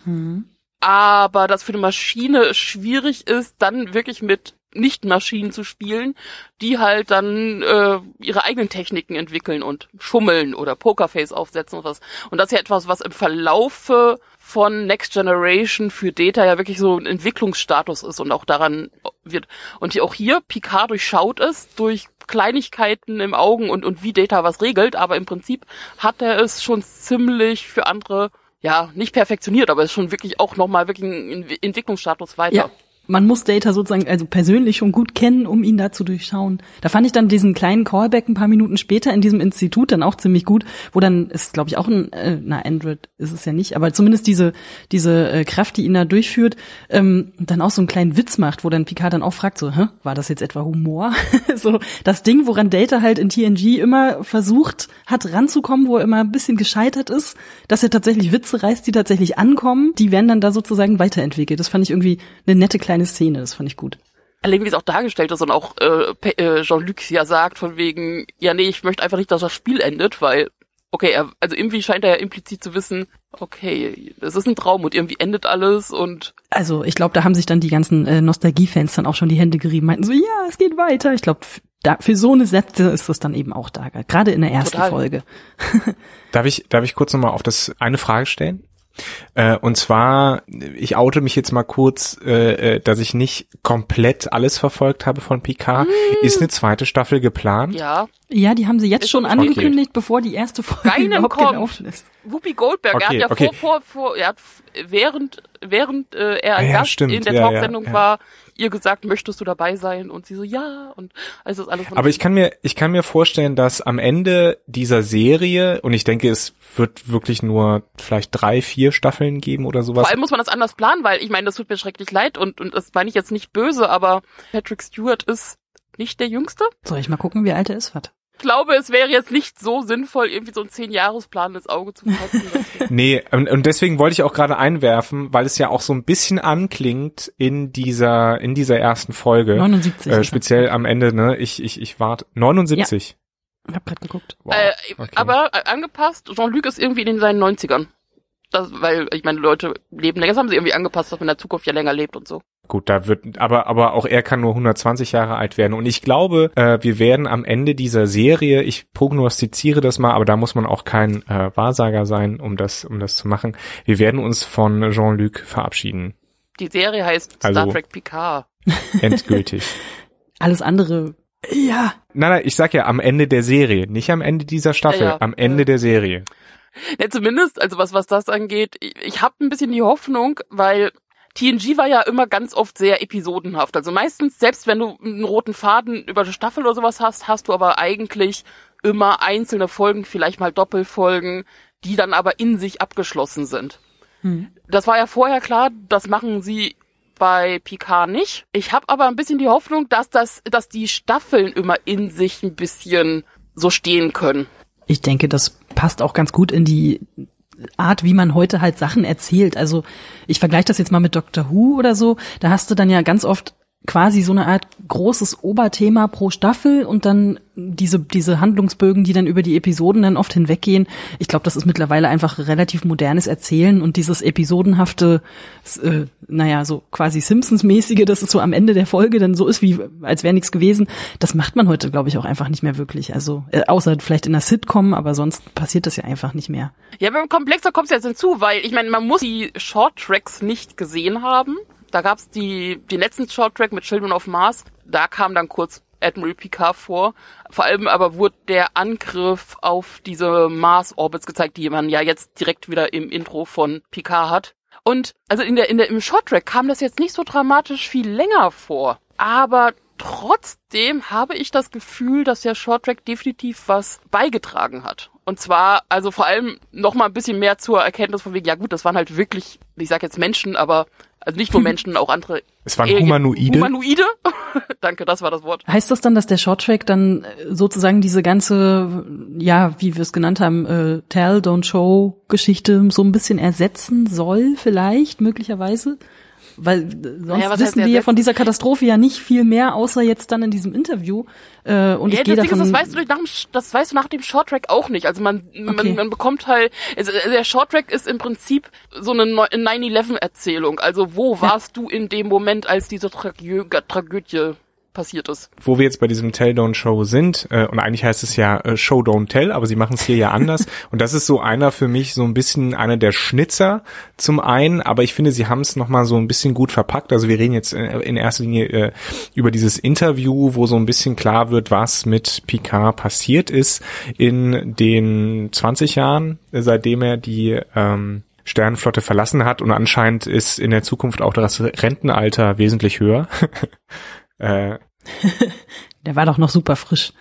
Mhm. aber das für eine Maschine schwierig ist, dann wirklich mit Nicht-Maschinen zu spielen, die halt dann äh, ihre eigenen Techniken entwickeln und schummeln oder Pokerface aufsetzen und was. Und das ist ja etwas, was im Verlaufe von Next Generation für Data ja wirklich so ein Entwicklungsstatus ist und auch daran wird. Und auch hier, Picard durchschaut es durch Kleinigkeiten im Augen und, und wie Data was regelt, aber im Prinzip hat er es schon ziemlich für andere ja, nicht perfektioniert, aber ist schon wirklich auch nochmal wirklich ein Ent- Entwicklungsstatus weiter. Ja. Man muss Data sozusagen also persönlich schon gut kennen, um ihn da zu durchschauen. Da fand ich dann diesen kleinen Callback ein paar Minuten später in diesem Institut dann auch ziemlich gut, wo dann ist, glaube ich, auch ein, äh, na Android ist es ja nicht, aber zumindest diese diese äh, Kraft, die ihn da durchführt, ähm, dann auch so einen kleinen Witz macht, wo dann Picard dann auch fragt so, Hä, war das jetzt etwa Humor? so das Ding, woran Data halt in TNG immer versucht hat ranzukommen, wo er immer ein bisschen gescheitert ist, dass er tatsächlich Witze reißt, die tatsächlich ankommen, die werden dann da sozusagen weiterentwickelt. Das fand ich irgendwie eine nette kleine Szene, das fand ich gut. Allein wie es auch dargestellt ist und auch äh, äh, Jean-Luc ja sagt von wegen, ja nee, ich möchte einfach nicht, dass das Spiel endet, weil, okay, er, also irgendwie scheint er ja implizit zu wissen, okay, das ist ein Traum und irgendwie endet alles und Also ich glaube, da haben sich dann die ganzen äh, Nostalgie-Fans dann auch schon die Hände gerieben, meinten so, ja, es geht weiter. Ich glaube, da, für so eine Sätze ist das dann eben auch da, gerade in der ersten Total. Folge. Darf ich, darf ich kurz nochmal auf das eine Frage stellen? Äh, und zwar, ich oute mich jetzt mal kurz, äh, äh, dass ich nicht komplett alles verfolgt habe von Picard. Ist eine zweite Staffel geplant? ja, Ja, die haben sie jetzt Ist schon okay. angekündigt, bevor die erste Folge Keinem überhaupt kommt. gelaufen ist. Whoopi Goldberg, er Okay, hat ja okay. vor, vor, vor, er hat während, während äh, er als Ja, Gast stimmt, in der ja, Talksendung ja, ja. war, ihr gesagt, möchtest du dabei sein? Und sie so, ja, und also ist alles Aber ich kann mir, ich kann mir vorstellen, dass am Ende dieser Serie, und ich denke, es wird wirklich nur vielleicht drei, vier Staffeln geben oder sowas. Vor allem muss man das anders planen, weil ich meine, das tut mir schrecklich leid und, und das meine ich jetzt nicht böse, aber Patrick Stewart ist nicht der Jüngste. Soll ich mal gucken, wie alt er ist? Was? Ich glaube, es wäre jetzt nicht so sinnvoll, irgendwie so einen Zehn-Jahres-Plan ins Auge zu fassen. Nee, und, und deswegen wollte ich auch gerade einwerfen, weil es ja auch so ein bisschen anklingt in dieser, in dieser ersten Folge. 79. Äh, speziell am Ende, ne? Ich, ich, ich warte. 79. Ich hab grad geguckt. Wow. äh, okay. Aber äh, angepasst, Jean-Luc ist irgendwie in seinen 90ern. Das, weil, ich meine, Leute leben länger, das haben sie irgendwie angepasst, dass man in der Zukunft ja länger lebt und so. Gut, da wird, aber, aber auch er kann nur 120 Jahre alt werden. Und ich glaube, äh, wir werden am Ende dieser Serie, ich prognostiziere das mal, aber da muss man auch kein äh, Wahrsager sein, um das, um das zu machen. Wir werden uns von Jean-Luc verabschieden. Die Serie heißt Star Also- Trek Picard. Endgültig. Alles andere, ja. nein, nein, ich sag ja am Ende der Serie, nicht am Ende dieser Staffel, Ja, ja. am Ende Ja. der Serie. Ja, zumindest, also was, was das angeht, ich, ich habe ein bisschen die Hoffnung, weil TNG war ja immer ganz oft sehr episodenhaft. Also meistens, selbst wenn du einen roten Faden über eine Staffel oder sowas hast, hast du aber eigentlich immer einzelne Folgen, vielleicht mal Doppelfolgen, die dann aber in sich abgeschlossen sind. Hm. Das war ja vorher klar, das machen sie bei Picard nicht. Ich habe aber ein bisschen die Hoffnung, dass das, dass die Staffeln immer in sich ein bisschen so stehen können. Ich denke, das passt auch ganz gut in die Art, wie man heute halt Sachen erzählt. Also ich vergleiche das jetzt mal mit Doctor Who oder so. Da hast du dann ja ganz oft quasi so eine Art großes Oberthema pro Staffel und dann diese, diese Handlungsbögen, die dann über die Episoden dann oft hinweggehen. Ich glaube, das ist mittlerweile einfach relativ modernes Erzählen und dieses episodenhafte, äh, naja, so quasi Simpsons-mäßige, dass es so am Ende der Folge dann so ist, wie als wäre nichts gewesen, das macht man heute, glaube ich, auch einfach nicht mehr wirklich. Also äh, außer vielleicht in einer Sitcom, aber sonst passiert das ja einfach nicht mehr. Ja, beim Komplexer kommst du jetzt hinzu, weil ich meine, man muss die Short Tracks nicht gesehen haben. Da gab's die, die letzten Short Track mit Children of Mars. Da kam dann kurz Admiral Picard vor. Vor allem aber wurde der Angriff auf diese Mars-Orbits gezeigt, die man ja jetzt direkt wieder im Intro von Picard hat. Und also in der, in der, im Short Track kam das jetzt nicht so dramatisch viel länger vor. Aber trotzdem habe ich das Gefühl, dass der Short Track definitiv was beigetragen hat. Und zwar, also vor allem noch mal ein bisschen mehr zur Erkenntnis von wegen, ja gut, das waren halt wirklich, ich sag jetzt Menschen, aber also nicht nur Menschen, auch andere Es waren Humanoide. Humanoide? Danke, das war das Wort. Heißt das dann, dass der Shorttrack dann äh, sozusagen diese ganze, ja, wie wir es genannt haben, äh, Tell, Don't Show Geschichte so ein bisschen ersetzen soll, vielleicht, möglicherweise? Weil sonst Naja, wissen wir ja von dieser Katastrophe ja nicht viel mehr, außer jetzt dann in diesem Interview. Äh, und Ja, ich das Ding davon. ist, das weißt du nach dem, das weißt du nach dem Shorttrack auch nicht. Also man, Okay. man, man bekommt halt, also der Shorttrack ist im Prinzip so eine Neu- 9-11-Erzählung. Also wo warst du in dem Moment, als diese Tragö Tragödie passiert ist? wo wir jetzt bei diesem Tell Don't Show sind, äh, und eigentlich heißt es ja äh, Show Don't Tell, aber sie machen es hier ja anders. und das ist so einer für mich so ein bisschen einer der Schnitzer zum einen, aber ich finde, sie haben es nochmal so ein bisschen gut verpackt. Also wir reden jetzt äh, in erster Linie äh, über dieses Interview, wo so ein bisschen klar wird, was mit Picard passiert ist in den 20 Jahren, äh, seitdem er die ähm, Sternenflotte verlassen hat und anscheinend ist in der Zukunft auch das Rentenalter wesentlich höher. äh, Der war doch noch super frisch.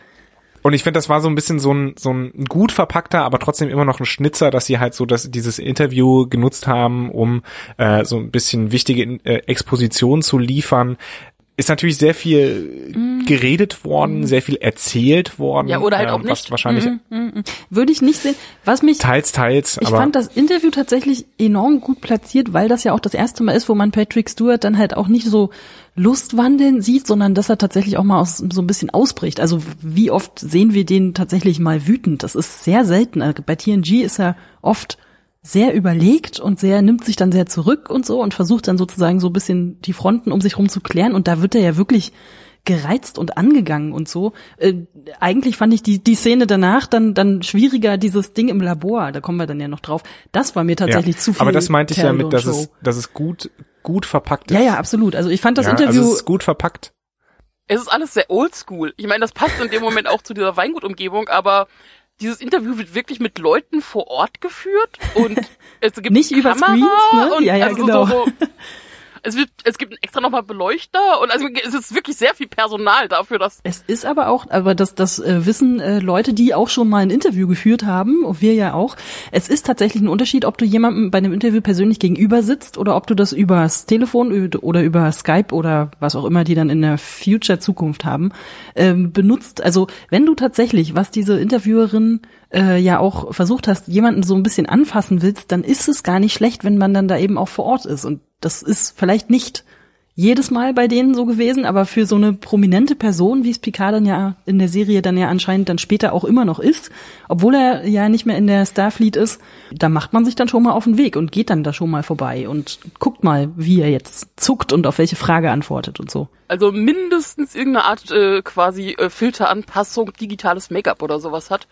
Und ich finde, das war so ein bisschen so ein, so ein gut verpackter, aber trotzdem immer noch ein Schnitzer, dass sie halt so das, dieses Interview genutzt haben, um äh, so ein bisschen wichtige äh, Exposition zu liefern. Ist natürlich sehr viel geredet worden, sehr viel erzählt worden. Ja, oder halt auch ähm, was nicht. Wahrscheinlich Würde ich nicht sehen. Was mich teils, teils, Ich fand das Interview tatsächlich enorm gut platziert, weil das ja auch das erste Mal ist, wo man Patrick Stewart dann halt auch nicht so Lustwandeln sieht, sondern dass er tatsächlich auch mal aus, so ein bisschen ausbricht. Also wie oft sehen wir den tatsächlich mal wütend? Das ist sehr selten. Also bei TNG ist er oft sehr überlegt und sehr nimmt sich dann sehr zurück und so und versucht dann sozusagen so ein bisschen die Fronten um sich rum zu klären und da wird er ja wirklich gereizt und angegangen und so. Äh, eigentlich fand ich die, die Szene danach dann, dann schwieriger, dieses Ding im Labor, da kommen wir dann ja noch drauf. Das war mir tatsächlich ja. zu viel. Aber das meinte ich ja mit, dass show. es, dass es gut, gut verpackt ist. Ja, ja, absolut. Also ich fand das ja, Interview, Also es ist gut verpackt. Es ist alles sehr oldschool. Ich meine, das passt in dem Moment auch zu dieser Weingutumgebung, aber dieses Interview wird wirklich mit Leuten vor Ort geführt und es gibt Nicht über Screens, ne? und Ja, ja, also so- genau. So, es wird, es gibt extra nochmal Beleuchter und also es ist wirklich sehr viel Personal dafür, dass Es ist aber auch, aber das, das äh, wissen äh, Leute, die auch schon mal ein Interview geführt haben, und wir ja auch. Es ist tatsächlich ein Unterschied, ob du jemandem bei einem Interview persönlich gegenüber sitzt oder ob du das übers Telefon oder über Skype oder was auch immer die dann in der Future Zukunft haben, ähm, benutzt. Also wenn du tatsächlich, was diese Interviewerin äh, ja auch versucht hast, jemanden so ein bisschen anfassen willst, dann ist es gar nicht schlecht, wenn man dann da eben auch vor Ort ist. Und das ist vielleicht nicht jedes Mal bei denen so gewesen, aber für so eine prominente Person, wie es Picard dann ja in der Serie dann ja anscheinend dann später auch immer noch ist, obwohl er ja nicht mehr in der Starfleet ist, da macht man sich dann schon mal auf den Weg und geht dann da schon mal vorbei und guckt mal, wie er jetzt zuckt und auf welche Frage antwortet und so. Also mindestens irgendeine Art äh, quasi äh, Filteranpassung, digitales Make-up oder sowas hat.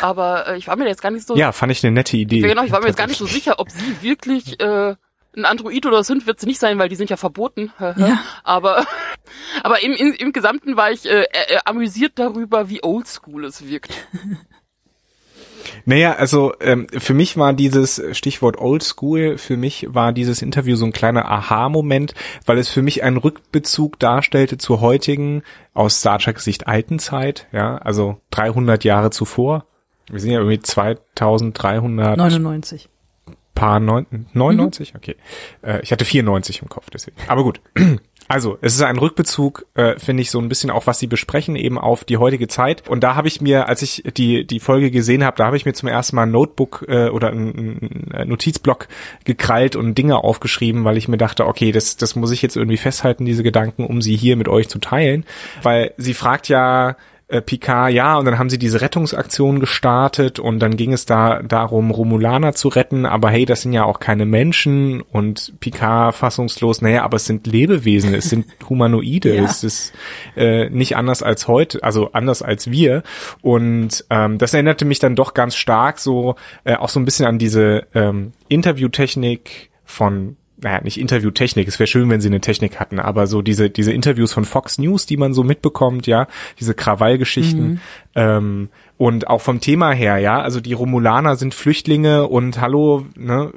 Aber äh, ich war mir jetzt gar nicht so. Ja, fand ich eine nette Idee. Ja, genau, ich war mir jetzt gar nicht so sicher, ob sie wirklich äh, ein Android oder Sünd wird sie nicht sein, weil die sind ja verboten. Ja. Aber aber im, im, im Gesamten war ich äh, äh, amüsiert darüber, wie oldschool es wirkt. Naja, also ähm, für mich war dieses Stichwort Old School, für mich war dieses Interview so ein kleiner Aha-Moment, weil es für mich einen Rückbezug darstellte zur heutigen, aus Star Trek Sicht alten Zeit, ja, also 300 Jahre zuvor. Wir sind ja irgendwie 2300 99. paar neun, 99, okay. Äh, ich hatte 94 im Kopf, deswegen. Aber gut. Also, es ist ein Rückbezug, äh, finde ich, so ein bisschen auch, was sie besprechen, eben auf die heutige Zeit. Und da habe ich mir, als ich die, die Folge gesehen habe, da habe ich mir zum ersten Mal ein Notebook äh, oder ein, ein Notizblock gekrallt und Dinge aufgeschrieben, weil ich mir dachte, okay, das, das muss ich jetzt irgendwie festhalten, diese Gedanken, um sie hier mit euch zu teilen. Weil sie fragt ja, äh, Picard, ja, und dann haben sie diese Rettungsaktion gestartet und dann ging es da darum, Romulaner zu retten, aber hey, das sind ja auch keine Menschen und Picard fassungslos, naja, aber es sind Lebewesen, es sind Humanoide, Ja. es ist äh, nicht anders als heute, also anders als wir und ähm, das erinnerte mich dann doch ganz stark so äh, auch so ein bisschen an diese ähm, Interviewtechnik von naja, nicht Interviewtechnik, es wäre schön, wenn sie eine Technik hatten, aber so diese, diese Interviews von Fox News, die man so mitbekommt, ja, diese Krawallgeschichten, ähm, und auch vom Thema her, ja, also die Romulaner sind Flüchtlinge und hallo, ne,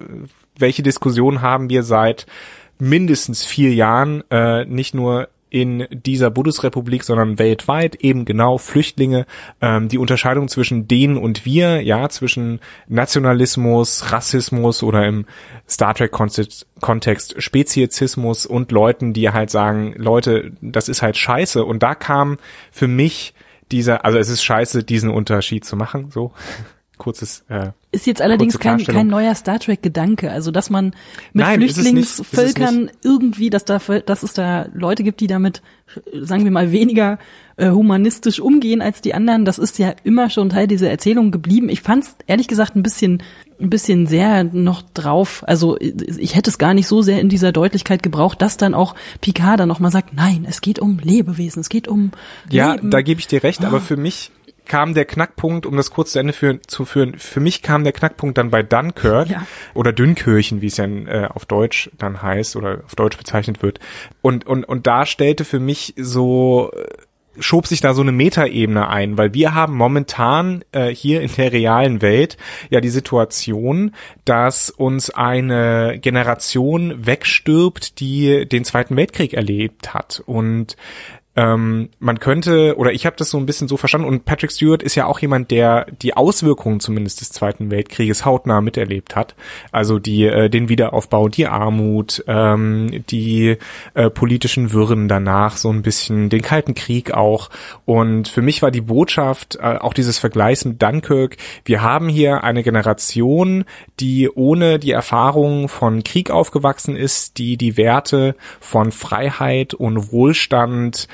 welche Diskussion haben wir seit mindestens vier Jahren, äh, nicht nur in dieser Bundesrepublik, sondern weltweit eben genau Flüchtlinge, ähm, die Unterscheidung zwischen denen und wir, ja, zwischen Nationalismus, Rassismus oder im Star Trek Kontext, Kontext Speziesismus und Leuten, die halt sagen, Leute, das ist halt scheiße. Und da kam für mich dieser, also es ist scheiße, diesen Unterschied zu machen, so. Kurzes, äh, Ist jetzt allerdings kein, kein neuer Star Trek Gedanke, also dass man mit Nein, Flüchtlingsvölkern irgendwie, dass da, dass es da Leute gibt, die damit, sagen wir mal, weniger äh, humanistisch umgehen als die anderen, das ist ja immer schon Teil dieser Erzählung geblieben. Ich fand es ehrlich gesagt ein bisschen, ein bisschen sehr noch drauf. Also ich hätte es gar nicht so sehr in dieser Deutlichkeit gebraucht, dass dann auch Picard dann nochmal sagt, nein, es geht um Lebewesen, es geht um Ja, Leben. da gebe ich dir recht, aber für mich kam der Knackpunkt, um das kurz zu Ende führen, zu führen, für mich kam der Knackpunkt dann bei Dunkirk Ja. oder Dünkirchen, wie es ja äh, auf Deutsch dann heißt oder auf Deutsch bezeichnet wird. Und, und, und da stellte für mich so, äh, schob sich da so eine Metaebene ein, weil wir haben momentan äh, hier in der realen Welt ja die Situation, dass uns eine Generation wegstirbt, die den Zweiten Weltkrieg erlebt hat und ähm, man könnte, oder ich habe das so ein bisschen so verstanden, und Patrick Stewart ist ja auch jemand, der die Auswirkungen zumindest des Zweiten Weltkrieges hautnah miterlebt hat. Also die, äh, den Wiederaufbau, die Armut, ähm, die äh, politischen Wirren danach, so ein bisschen den Kalten Krieg auch. Und für mich war die Botschaft, äh, auch dieses Vergleichs mit Dunkirk, wir haben hier eine Generation, die ohne die Erfahrung von Krieg aufgewachsen ist, die die Werte von Freiheit und Wohlstand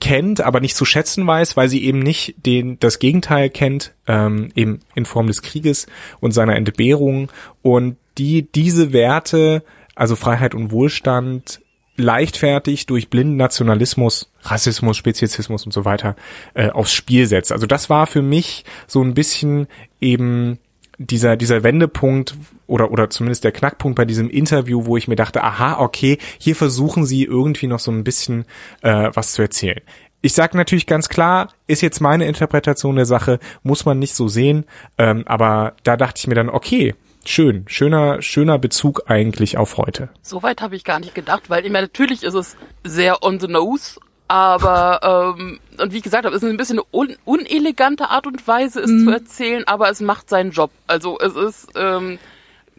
kennt, aber nicht zu schätzen weiß, weil sie eben nicht den das Gegenteil kennt, ähm, eben in Form des Krieges und seiner Entbehrung und die diese Werte, also Freiheit und Wohlstand, leichtfertig durch blinden Nationalismus, Rassismus, Speziesismus und so weiter äh, aufs Spiel setzt. Also das war für mich so ein bisschen eben dieser dieser Wendepunkt oder oder zumindest der Knackpunkt bei diesem Interview, wo ich mir dachte, aha, okay, hier versuchen sie irgendwie noch so ein bisschen äh, was zu erzählen. Ich sage natürlich ganz klar, ist jetzt meine Interpretation der Sache, muss man nicht so sehen, ähm, aber da dachte ich mir dann, okay, schön, schöner schöner Bezug eigentlich auf heute. Soweit habe ich gar nicht gedacht, weil ich meine, natürlich ist es sehr on the nose, aber ähm, und wie ich gesagt habe, es ist ein bisschen eine un unelegante Art und Weise, es zu erzählen, aber es macht seinen Job. Also es ist ähm,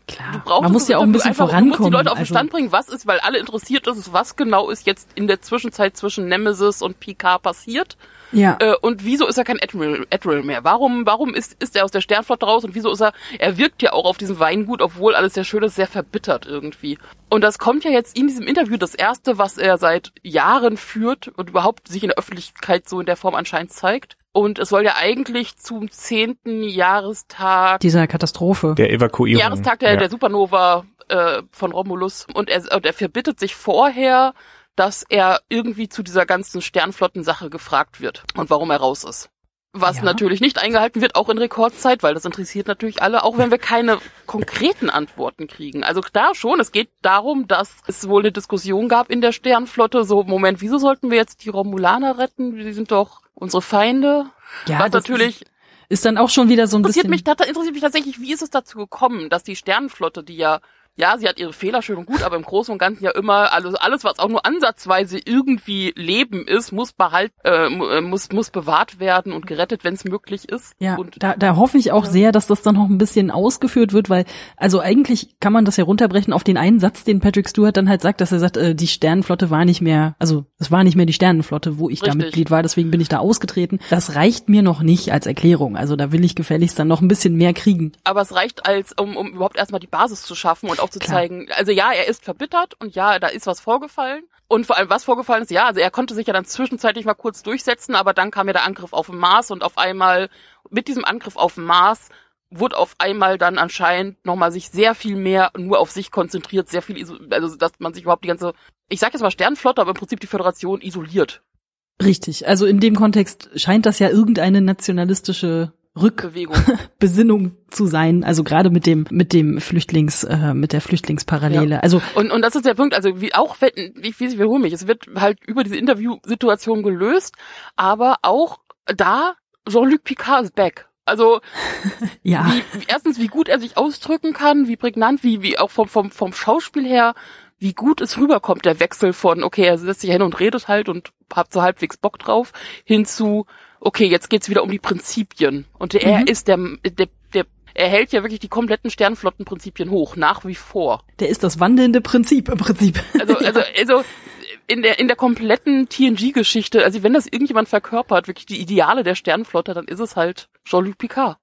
Klar. Du Man muss ja auch ein bisschen einfach, Du vorankommen. musst die Leute auf den also, Stand bringen, was ist, weil alle interessiert ist, was genau ist jetzt in der Zwischenzeit zwischen Nemesis und Picard passiert. Ja. Äh, und wieso ist er kein Admiral, Admiral mehr? Warum, warum ist, ist er aus der Sternflotte raus und wieso ist er, er wirkt ja auch auf diesem Weingut, obwohl alles sehr schön ist, sehr verbittert irgendwie. Und das kommt ja jetzt in diesem Interview das erste, was er seit Jahren führt und überhaupt sich in der Öffentlichkeit so in der Form anscheinend zeigt. Und es soll ja eigentlich zum zehnten Jahrestag dieser Katastrophe. Der Evakuierung. Jahrestag der, ja. der Supernova äh, von Romulus und er, und er verbittet sich vorher, dass er irgendwie zu dieser ganzen Sternflottensache gefragt wird und warum er raus ist. Was Ja. natürlich nicht eingehalten wird, auch in Rekordzeit, weil das interessiert natürlich alle, auch wenn wir keine konkreten Antworten kriegen. Also da schon, es geht darum, dass es wohl eine Diskussion gab in der Sternflotte, so, Moment, wieso sollten wir jetzt die Romulaner retten? Die sind doch unsere Feinde. ja, Was das natürlich ist, dann auch schon wieder so ein interessiert bisschen. mich, interessiert mich tatsächlich, wie ist es dazu gekommen, dass die Sternenflotte, die ja, ja, sie hat ihre Fehler schön und gut, aber im Großen und Ganzen ja immer alles, alles was auch nur ansatzweise irgendwie Leben ist, muss behalt, äh, äh, muss, muss bewahrt werden und gerettet, wenn es möglich ist. Ja, und da, da hoffe ich auch Ja. sehr, dass das dann noch ein bisschen ausgeführt wird, weil, also eigentlich kann man das ja runterbrechen auf den einen Satz, den Patrick Stewart dann halt sagt, dass er sagt, äh, die Sternenflotte war nicht mehr, also es war nicht mehr die Sternenflotte, wo ich da Richtig. Mitglied war, deswegen bin ich da ausgetreten. Das reicht mir noch nicht als Erklärung. Also da will ich gefälligst dann noch ein bisschen mehr kriegen. aber es reicht als, um, um überhaupt erstmal die Basis zu schaffen und auch zu Klar. zeigen, also ja, er ist verbittert und ja, da ist was vorgefallen. Und vor allem, was vorgefallen ist, ja, also er konnte sich ja dann zwischenzeitlich mal kurz durchsetzen, aber dann kam ja der Angriff auf den Mars und auf einmal, mit diesem Angriff auf den Mars, wurde auf einmal dann anscheinend nochmal sich sehr viel mehr nur auf sich konzentriert, sehr viel, also dass man sich überhaupt die ganze, ich sag jetzt mal Sternflotte, aber im Prinzip die Föderation isoliert. Richtig. Also in dem Kontext scheint das ja irgendeine nationalistische Bewegung. Rückbesinnung zu sein. Also gerade mit dem, mit dem Flüchtlings, äh, mit der Flüchtlingsparallele. Also Und, und das ist der Punkt, also wie auch, wenn, ich, ich wiederhole mich, es wird halt über diese Interviewsituation gelöst, aber auch da, Jean-Luc Picard ist back. Also ja. wie, wie, erstens, wie gut er sich ausdrücken kann, wie prägnant, wie, wie auch vom, vom, vom Schauspiel her, wie gut es rüberkommt, der Wechsel von, okay, er setzt sich hin und redet halt und hat so halbwegs Bock drauf, hin zu, okay, jetzt geht's wieder um die Prinzipien. Und er Mhm. ist der, der, der, er hält ja wirklich die kompletten Sternflottenprinzipien hoch, nach wie vor. Der ist das wandelnde Prinzip im Prinzip. Also, also, also in der in der kompletten TNG-Geschichte, also wenn das irgendjemand verkörpert, wirklich die Ideale der Sternenflotte, dann ist es halt Jean-Luc Picard.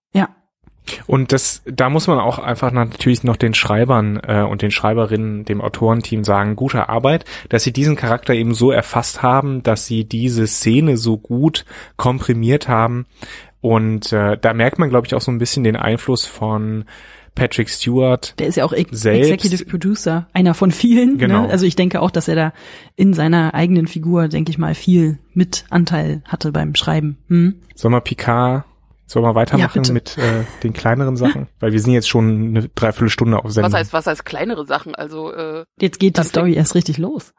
Und das, da muss man auch einfach natürlich noch den Schreibern äh, und den Schreiberinnen, dem Autorenteam sagen, gute Arbeit, dass sie diesen Charakter eben so erfasst haben, dass sie diese Szene so gut komprimiert haben. Und äh, da merkt man, glaube ich, auch so ein bisschen den Einfluss von Patrick Stewart. Der ist ja auch Ex Selbst- Executive Producer, einer von vielen. Genau. Ne? Also ich denke auch, dass er da in seiner eigenen Figur, denke ich mal, viel mit Anteil hatte beim Schreiben. Hm? Wir Picard, sollen wir Ja, weitermachen bitte. mit äh, den kleineren Sachen? Weil wir sind jetzt schon eine Dreiviertelstunde auf Sendung. Was heißt, was heißt kleinere Sachen? Also äh, Jetzt geht die Story erst richtig los.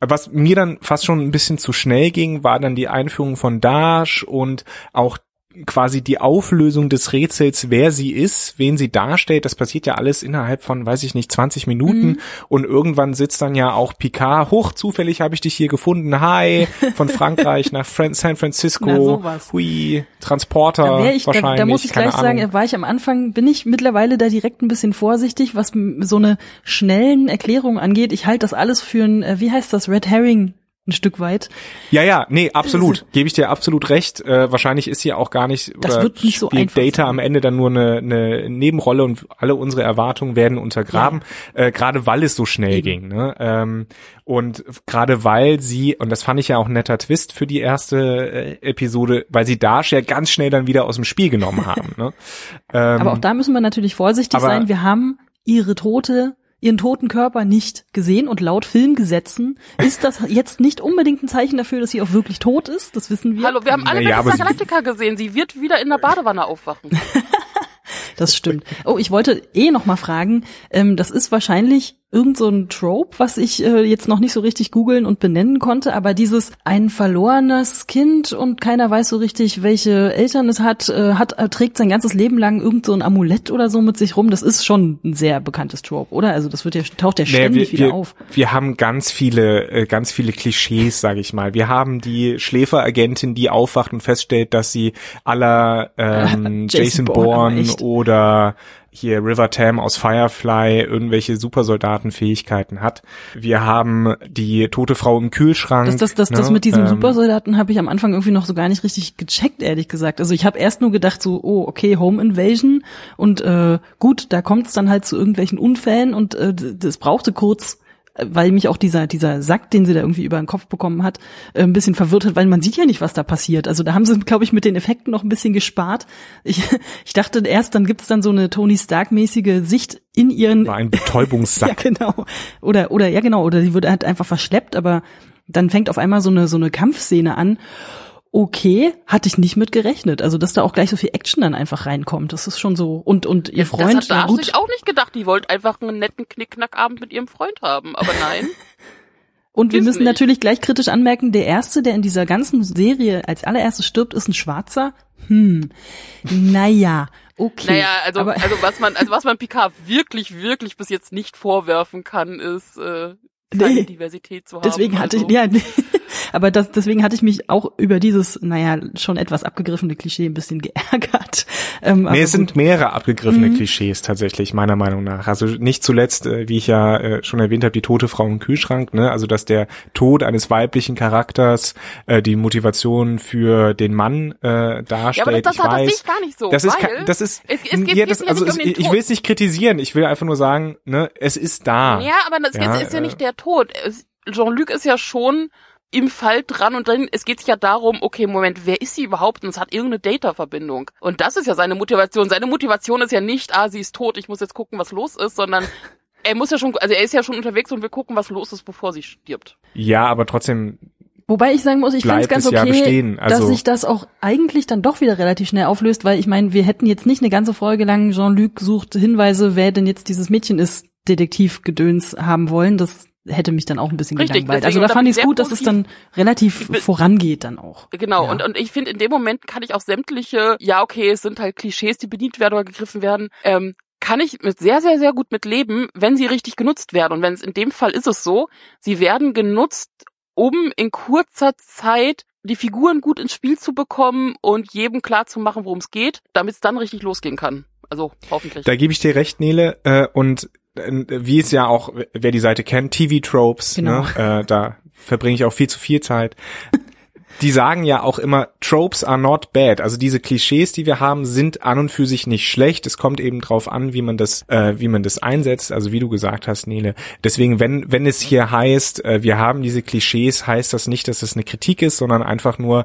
Was mir dann fast schon ein bisschen zu schnell ging, war dann die Einführung von Dash und auch quasi die Auflösung des Rätsels, wer sie ist, wen sie darstellt. Das passiert ja alles innerhalb von, weiß ich nicht, 20 Minuten. Mhm. Und irgendwann sitzt dann ja auch Picard. Hoch, zufällig habe ich dich hier gefunden. Hi, von Frankreich nach Fran San Francisco. Hui, Transporter Da, ich, da, wahrscheinlich. da muss ich gleich sagen, Ahnung. war ich am Anfang, bin ich mittlerweile da direkt ein bisschen vorsichtig, was so eine schnellen Erklärungen angeht. Ich halte das alles für ein, äh, wie heißt das, Red Herring ein Stück weit. Ja, ja, nee, absolut. Gebe ich dir absolut recht. Äh, wahrscheinlich ist sie auch gar nicht, Das wird nicht so einfach Data sein. am Ende dann nur eine, eine Nebenrolle und alle unsere Erwartungen werden untergraben, äh, gerade weil es so schnell Eben. ging. Ne? Ähm, und gerade weil sie, und das fand ich ja auch ein netter Twist für die erste äh, Episode, weil sie Dash ja ganz schnell dann wieder aus dem Spiel genommen haben. Ne? Ähm, Aber auch da müssen wir natürlich vorsichtig sein. Wir haben ihre tote ihren toten Körper nicht gesehen und laut Filmgesetzen ist das jetzt nicht unbedingt ein Zeichen dafür, dass sie auch wirklich tot ist. Das wissen wir. hallo, wir haben alle Naja, Galactica gesehen. Sie wird wieder in der Badewanne aufwachen. Das stimmt. Oh, ich wollte eh noch mal fragen. Ähm, das ist wahrscheinlich irgend so ein Trope, was ich äh, jetzt noch nicht so richtig googeln und benennen konnte. Aber dieses ein verlorenes Kind und keiner weiß so richtig, welche Eltern es hat, äh, hat äh, trägt sein ganzes Leben lang irgend so ein Amulett oder so mit sich rum. Das ist schon ein sehr bekanntes Trope, oder? Also das wird ja taucht ja Naja, ständig wir, wieder wir, auf. Wir haben ganz viele, äh, ganz viele Klischees, sage ich mal. Wir haben die Schläferagentin, die aufwacht und feststellt, dass sie aller ähm, Jason Jason Bourne, Bourne oder hier River Tam aus Firefly irgendwelche Supersoldatenfähigkeiten hat. Wir haben die tote Frau im Kühlschrank. Das, das, das, ne? das mit diesem ähm, Supersoldaten habe ich am Anfang irgendwie noch so gar nicht richtig gecheckt, ehrlich gesagt. Also ich habe erst nur gedacht so, oh, okay, Home Invasion und äh, gut, da kommt es dann halt zu irgendwelchen Unfällen und äh, das brauchte kurz weil mich auch dieser dieser Sack, den sie da irgendwie über den Kopf bekommen hat, äh, ein bisschen verwirrt hat, weil man sieht ja nicht, was da passiert. Also da haben sie, glaube ich, mit den Effekten noch ein bisschen gespart. Ich, ich dachte erst, dann gibt's dann so eine Tony Stark-mäßige Sicht in ihren war ein Betäubungssack. ja, genau. Oder, oder, ja, genau. Oder die wird halt einfach verschleppt, aber dann fängt auf einmal so eine, so eine Kampfszene an. Okay, hatte ich nicht mit gerechnet. Also, dass da auch gleich so viel Action dann einfach reinkommt. Das ist schon so. Und, und ihr Freund, das hat da ich auch nicht gedacht. Die wollte einfach einen netten Knickknackabend mit ihrem Freund haben. Aber nein. Und wir müssen nicht. natürlich gleich kritisch anmerken, der erste, der in dieser ganzen Serie als allererstes stirbt, ist ein Schwarzer. Hm. Naja, okay. Naja, also, Aber, also was man, also was man Picard wirklich, wirklich bis jetzt nicht vorwerfen kann, ist äh, keine Nee. Diversität zu haben. deswegen hatte also, ich, ja, nee. Aber das, deswegen hatte ich mich auch über dieses, naja, schon etwas abgegriffene Klischee ein bisschen geärgert. Ähm, aber Nee, es sind mehrere abgegriffene Mhm. Klischees tatsächlich, meiner Meinung nach. Also nicht zuletzt, äh, wie ich ja äh, schon erwähnt habe, die tote Frau im Kühlschrank, ne? Also dass der Tod eines weiblichen Charakters äh, die Motivation für den Mann äh, darstellt. Ja, aber das, das, ich das, das sehe weiß. ich gar nicht so. das ist das ist es, es geht, ja, das, also nicht um ich, ich will es nicht kritisieren, ich will einfach nur sagen, ne, es ist da. Ja, aber das Ja, ist ja äh, nicht der Tod. Jean-Luc ist ja schon im Fall dran und dann, es geht sich ja darum, okay, Moment, wer ist sie überhaupt? Und es hat irgendeine Data-Verbindung. Und das ist ja seine Motivation. Seine Motivation ist ja nicht, ah, sie ist tot, ich muss jetzt gucken, was los ist, sondern er muss ja schon, also er ist ja schon unterwegs und will gucken, was los ist, bevor sie stirbt. Ja, aber trotzdem Wobei ich sagen muss, ich fand es ganz ja okay, bestehen. Also dass sich das auch eigentlich dann doch wieder relativ schnell auflöst, weil ich meine, wir hätten jetzt nicht eine ganze Folge lang Jean-Luc sucht Hinweise, wer denn jetzt dieses Mädchen ist, Detektivgedöns haben wollen. Das hätte mich dann auch ein bisschen Richtig, gelangweilt. deswegen- Also da fand ich es gut, dass es dann relativ bin- vorangeht dann auch. Genau, Ja. und, und ich finde, in dem Moment kann ich auch sämtliche, ja, okay, es sind halt Klischees, die bedient werden oder gegriffen werden, ähm, kann ich mit sehr, sehr, sehr gut mit leben, wenn sie richtig genutzt werden. Und wenn es in dem Fall ist es so, sie werden genutzt, um in kurzer Zeit die Figuren gut ins Spiel zu bekommen und jedem klar zu machen, worum es geht, damit es dann richtig losgehen kann. Also hoffentlich. Da gebe ich dir recht, Nele. Äh, und wie es ja auch, wer die Seite kennt, TV-Tropes, Genau. ne, äh, da verbringe ich auch viel zu viel Zeit. Die sagen ja auch immer, Tropes are not bad. Also diese Klischees, die wir haben, sind an und für sich nicht schlecht. Es kommt eben drauf an, wie man das, äh, wie man das einsetzt. Also wie du gesagt hast, Nele. Deswegen, wenn wenn es hier heißt, äh, wir haben diese Klischees, heißt das nicht, dass es eine Kritik ist, sondern einfach nur,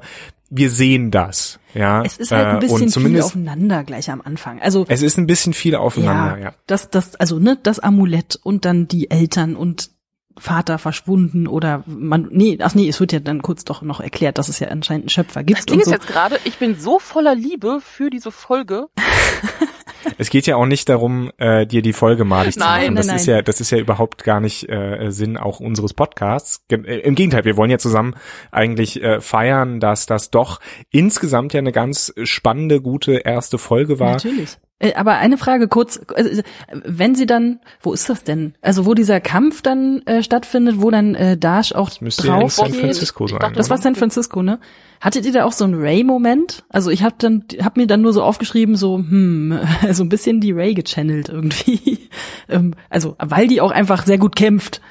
wir sehen das. Ja. Es ist halt ein Äh, bisschen viel aufeinander gleich am Anfang. Also es ist ein bisschen viel aufeinander, ja. Das, das, also ne, das Amulett und dann die Eltern und Vater verschwunden oder man, nee, ach nee, es wird ja dann kurz doch noch erklärt, dass es ja anscheinend einen Schöpfer gibt das ist so. jetzt gerade, ich bin so voller Liebe für diese Folge. Es geht ja auch nicht darum, äh, dir die Folge malig zu Nein, machen. Das nein, ist nein. ja, das ist ja überhaupt gar nicht äh, Sinn auch unseres Podcasts. Äh, Im Gegenteil, wir wollen ja zusammen eigentlich äh, feiern, dass das doch insgesamt ja eine ganz spannende, gute erste Folge war. Natürlich. Äh, Aber eine Frage kurz, also, wenn sie dann, wo ist das denn? Also wo dieser Kampf dann äh, stattfindet, wo dann äh, Dash auch müsste ja in drauf San. Francisco sein. Das war San Francisco, ne? Hattet ihr da auch so einen Ray-Moment? Also ich habe dann, hab mir dann nur so aufgeschrieben, so, hm, so ein bisschen die Ray gechannelt irgendwie. Ähm, also, weil die auch einfach sehr gut kämpft.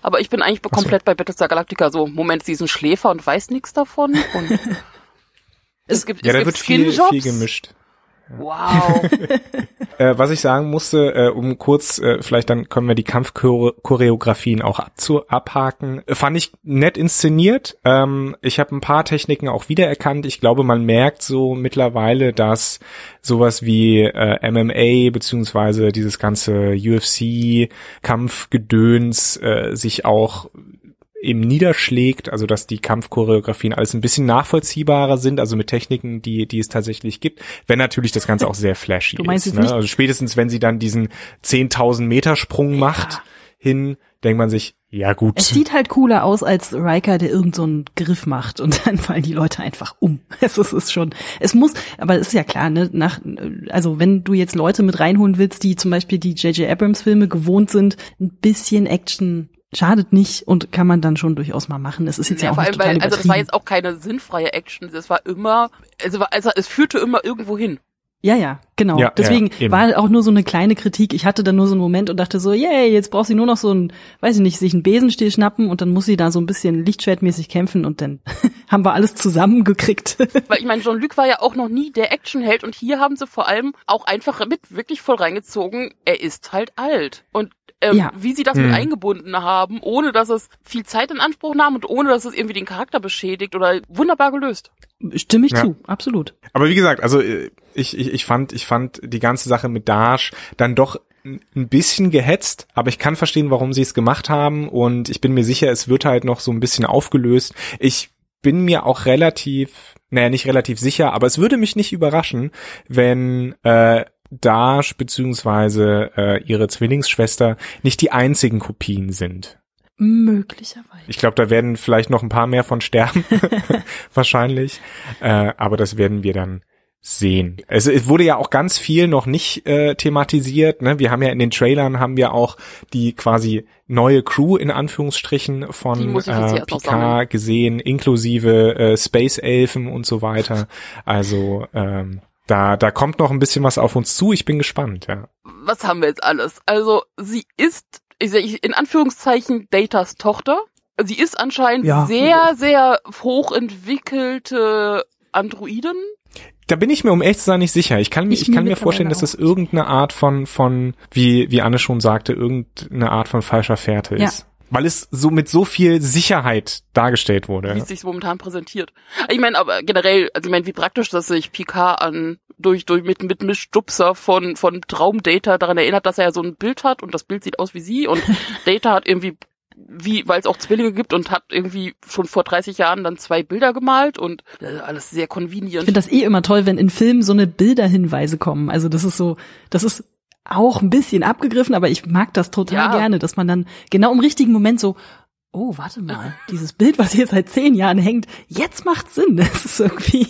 Aber ich bin eigentlich so. komplett bei Battlestar Galactica so, Moment, sie ist ein Schläfer und weiß nichts davon. Und es gibt, Ja, es da gibt wird viel, viel gemischt. Wow. Äh, was ich sagen musste, äh, um kurz, äh, vielleicht dann können wir die Kampfchoreografien auch abzu abhaken, äh, fand ich nett inszeniert. Ähm, ich habe ein paar Techniken auch wiedererkannt. Ich glaube, man merkt so mittlerweile, dass sowas wie äh, MMA beziehungsweise dieses ganze UFC-Kampfgedöns äh, sich auch eben niederschlägt, also dass die Kampfchoreografien alles ein bisschen nachvollziehbarer sind, also mit Techniken, die die es tatsächlich gibt, wenn natürlich das Ganze auch sehr flashy Du meinst ist. Ne? nicht- Also spätestens, wenn sie dann diesen 10.000 Meter Sprung macht hin, denkt man sich, ja gut. Es sieht halt cooler aus als Riker, der irgend so einen Griff macht und dann fallen die Leute einfach um. Es ist, ist schon, es muss, aber es ist ja klar, ne, nach, also wenn du jetzt Leute mit reinholen willst, die zum Beispiel die J.J. Abrams Filme gewohnt sind, ein bisschen Action schadet nicht und kann man dann schon durchaus mal machen. Es ist jetzt ja, Ja, auch vor nicht weil, also das war jetzt auch keine sinnfreie Action. Das war immer, also, war- also es führte immer irgendwo hin. Ja, ja, genau. Ja, Deswegen ja, war auch nur so eine kleine Kritik. Ich hatte dann nur so einen Moment und dachte so, yay, jetzt braucht sie nur noch so ein, weiß ich nicht, sich einen Besenstiel schnappen und dann muss sie da so ein bisschen Lichtschwertmäßig kämpfen und dann haben wir alles zusammengekriegt. Weil ich meine, Jean-Luc war ja auch noch nie der Actionheld und hier haben sie vor allem auch einfach mit wirklich voll reingezogen, er ist halt alt. Und ähm, Ja. wie sie das Hm. mit eingebunden haben, ohne dass es viel Zeit in Anspruch nahm und ohne dass es irgendwie den Charakter beschädigt oder wunderbar gelöst. Stimme ich Ja. zu, absolut. Aber wie gesagt, also äh, ich, ich, ich fand, ich fand die ganze Sache mit Dash dann doch n- ein bisschen gehetzt, aber ich kann verstehen, warum sie es gemacht haben und ich bin mir sicher, es wird halt noch so ein bisschen aufgelöst. Ich bin mir auch relativ, naja, nicht relativ sicher, aber es würde mich nicht überraschen, wenn äh, Dash beziehungsweise äh, ihre Zwillingsschwester nicht die einzigen Kopien sind. Möglicherweise. Ich glaube, da werden vielleicht noch ein paar mehr von sterben, wahrscheinlich. Äh, aber das werden wir dann sehen. Also es wurde ja auch ganz viel noch nicht äh, thematisiert. Ne? Wir haben ja in den Trailern haben wir auch die quasi neue Crew in Anführungsstrichen von äh. Picard gesehen, inklusive äh, Space Elfen und so weiter. Also ähm, da da kommt noch ein bisschen was auf uns zu. Ich bin gespannt. Ja. Was haben wir jetzt alles? Also sie ist, ich ich- in Anführungszeichen, Datas Tochter. Sie ist anscheinend Ja. sehr, sehr hochentwickelte Androiden. Da bin ich mir um echt zu sein nicht sicher. Ich kann, mir- Ich ich kann mir vorstellen, dass das irgendeine Art von, von, wie, wie Anne schon sagte, irgendeine Art von falscher Fährte Ja. ist. Weil es so mit so viel Sicherheit dargestellt wie wurde. es sich momentan präsentiert. Ich meine, aber generell, also ich meine, wie praktisch, dass sich Picard an durch durch mit mit Mischstupser von von Traumdata daran erinnert, dass er ja so ein Bild hat und das Bild sieht aus wie sie und Data hat irgendwie wie weil es auch Zwillinge gibt und hat irgendwie schon vor 30 Jahren dann zwei Bilder gemalt und äh, alles sehr Ich convenient. finde das eh immer toll, wenn in Filmen so eine Bilderhinweise kommen. Also das ist so, das ist auch ein bisschen abgegriffen, aber ich mag das total Ja. gerne, dass man dann genau im richtigen Moment so, oh, warte mal, dieses Bild, was hier seit zehn Jahren hängt, jetzt macht Sinn. Das ist irgendwie,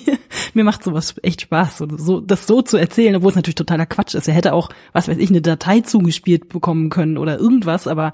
mir macht sowas echt Spaß, so, so, das so zu erzählen, obwohl es natürlich totaler Quatsch ist. Er hätte auch, was weiß ich, eine Datei zugespielt bekommen können oder irgendwas, aber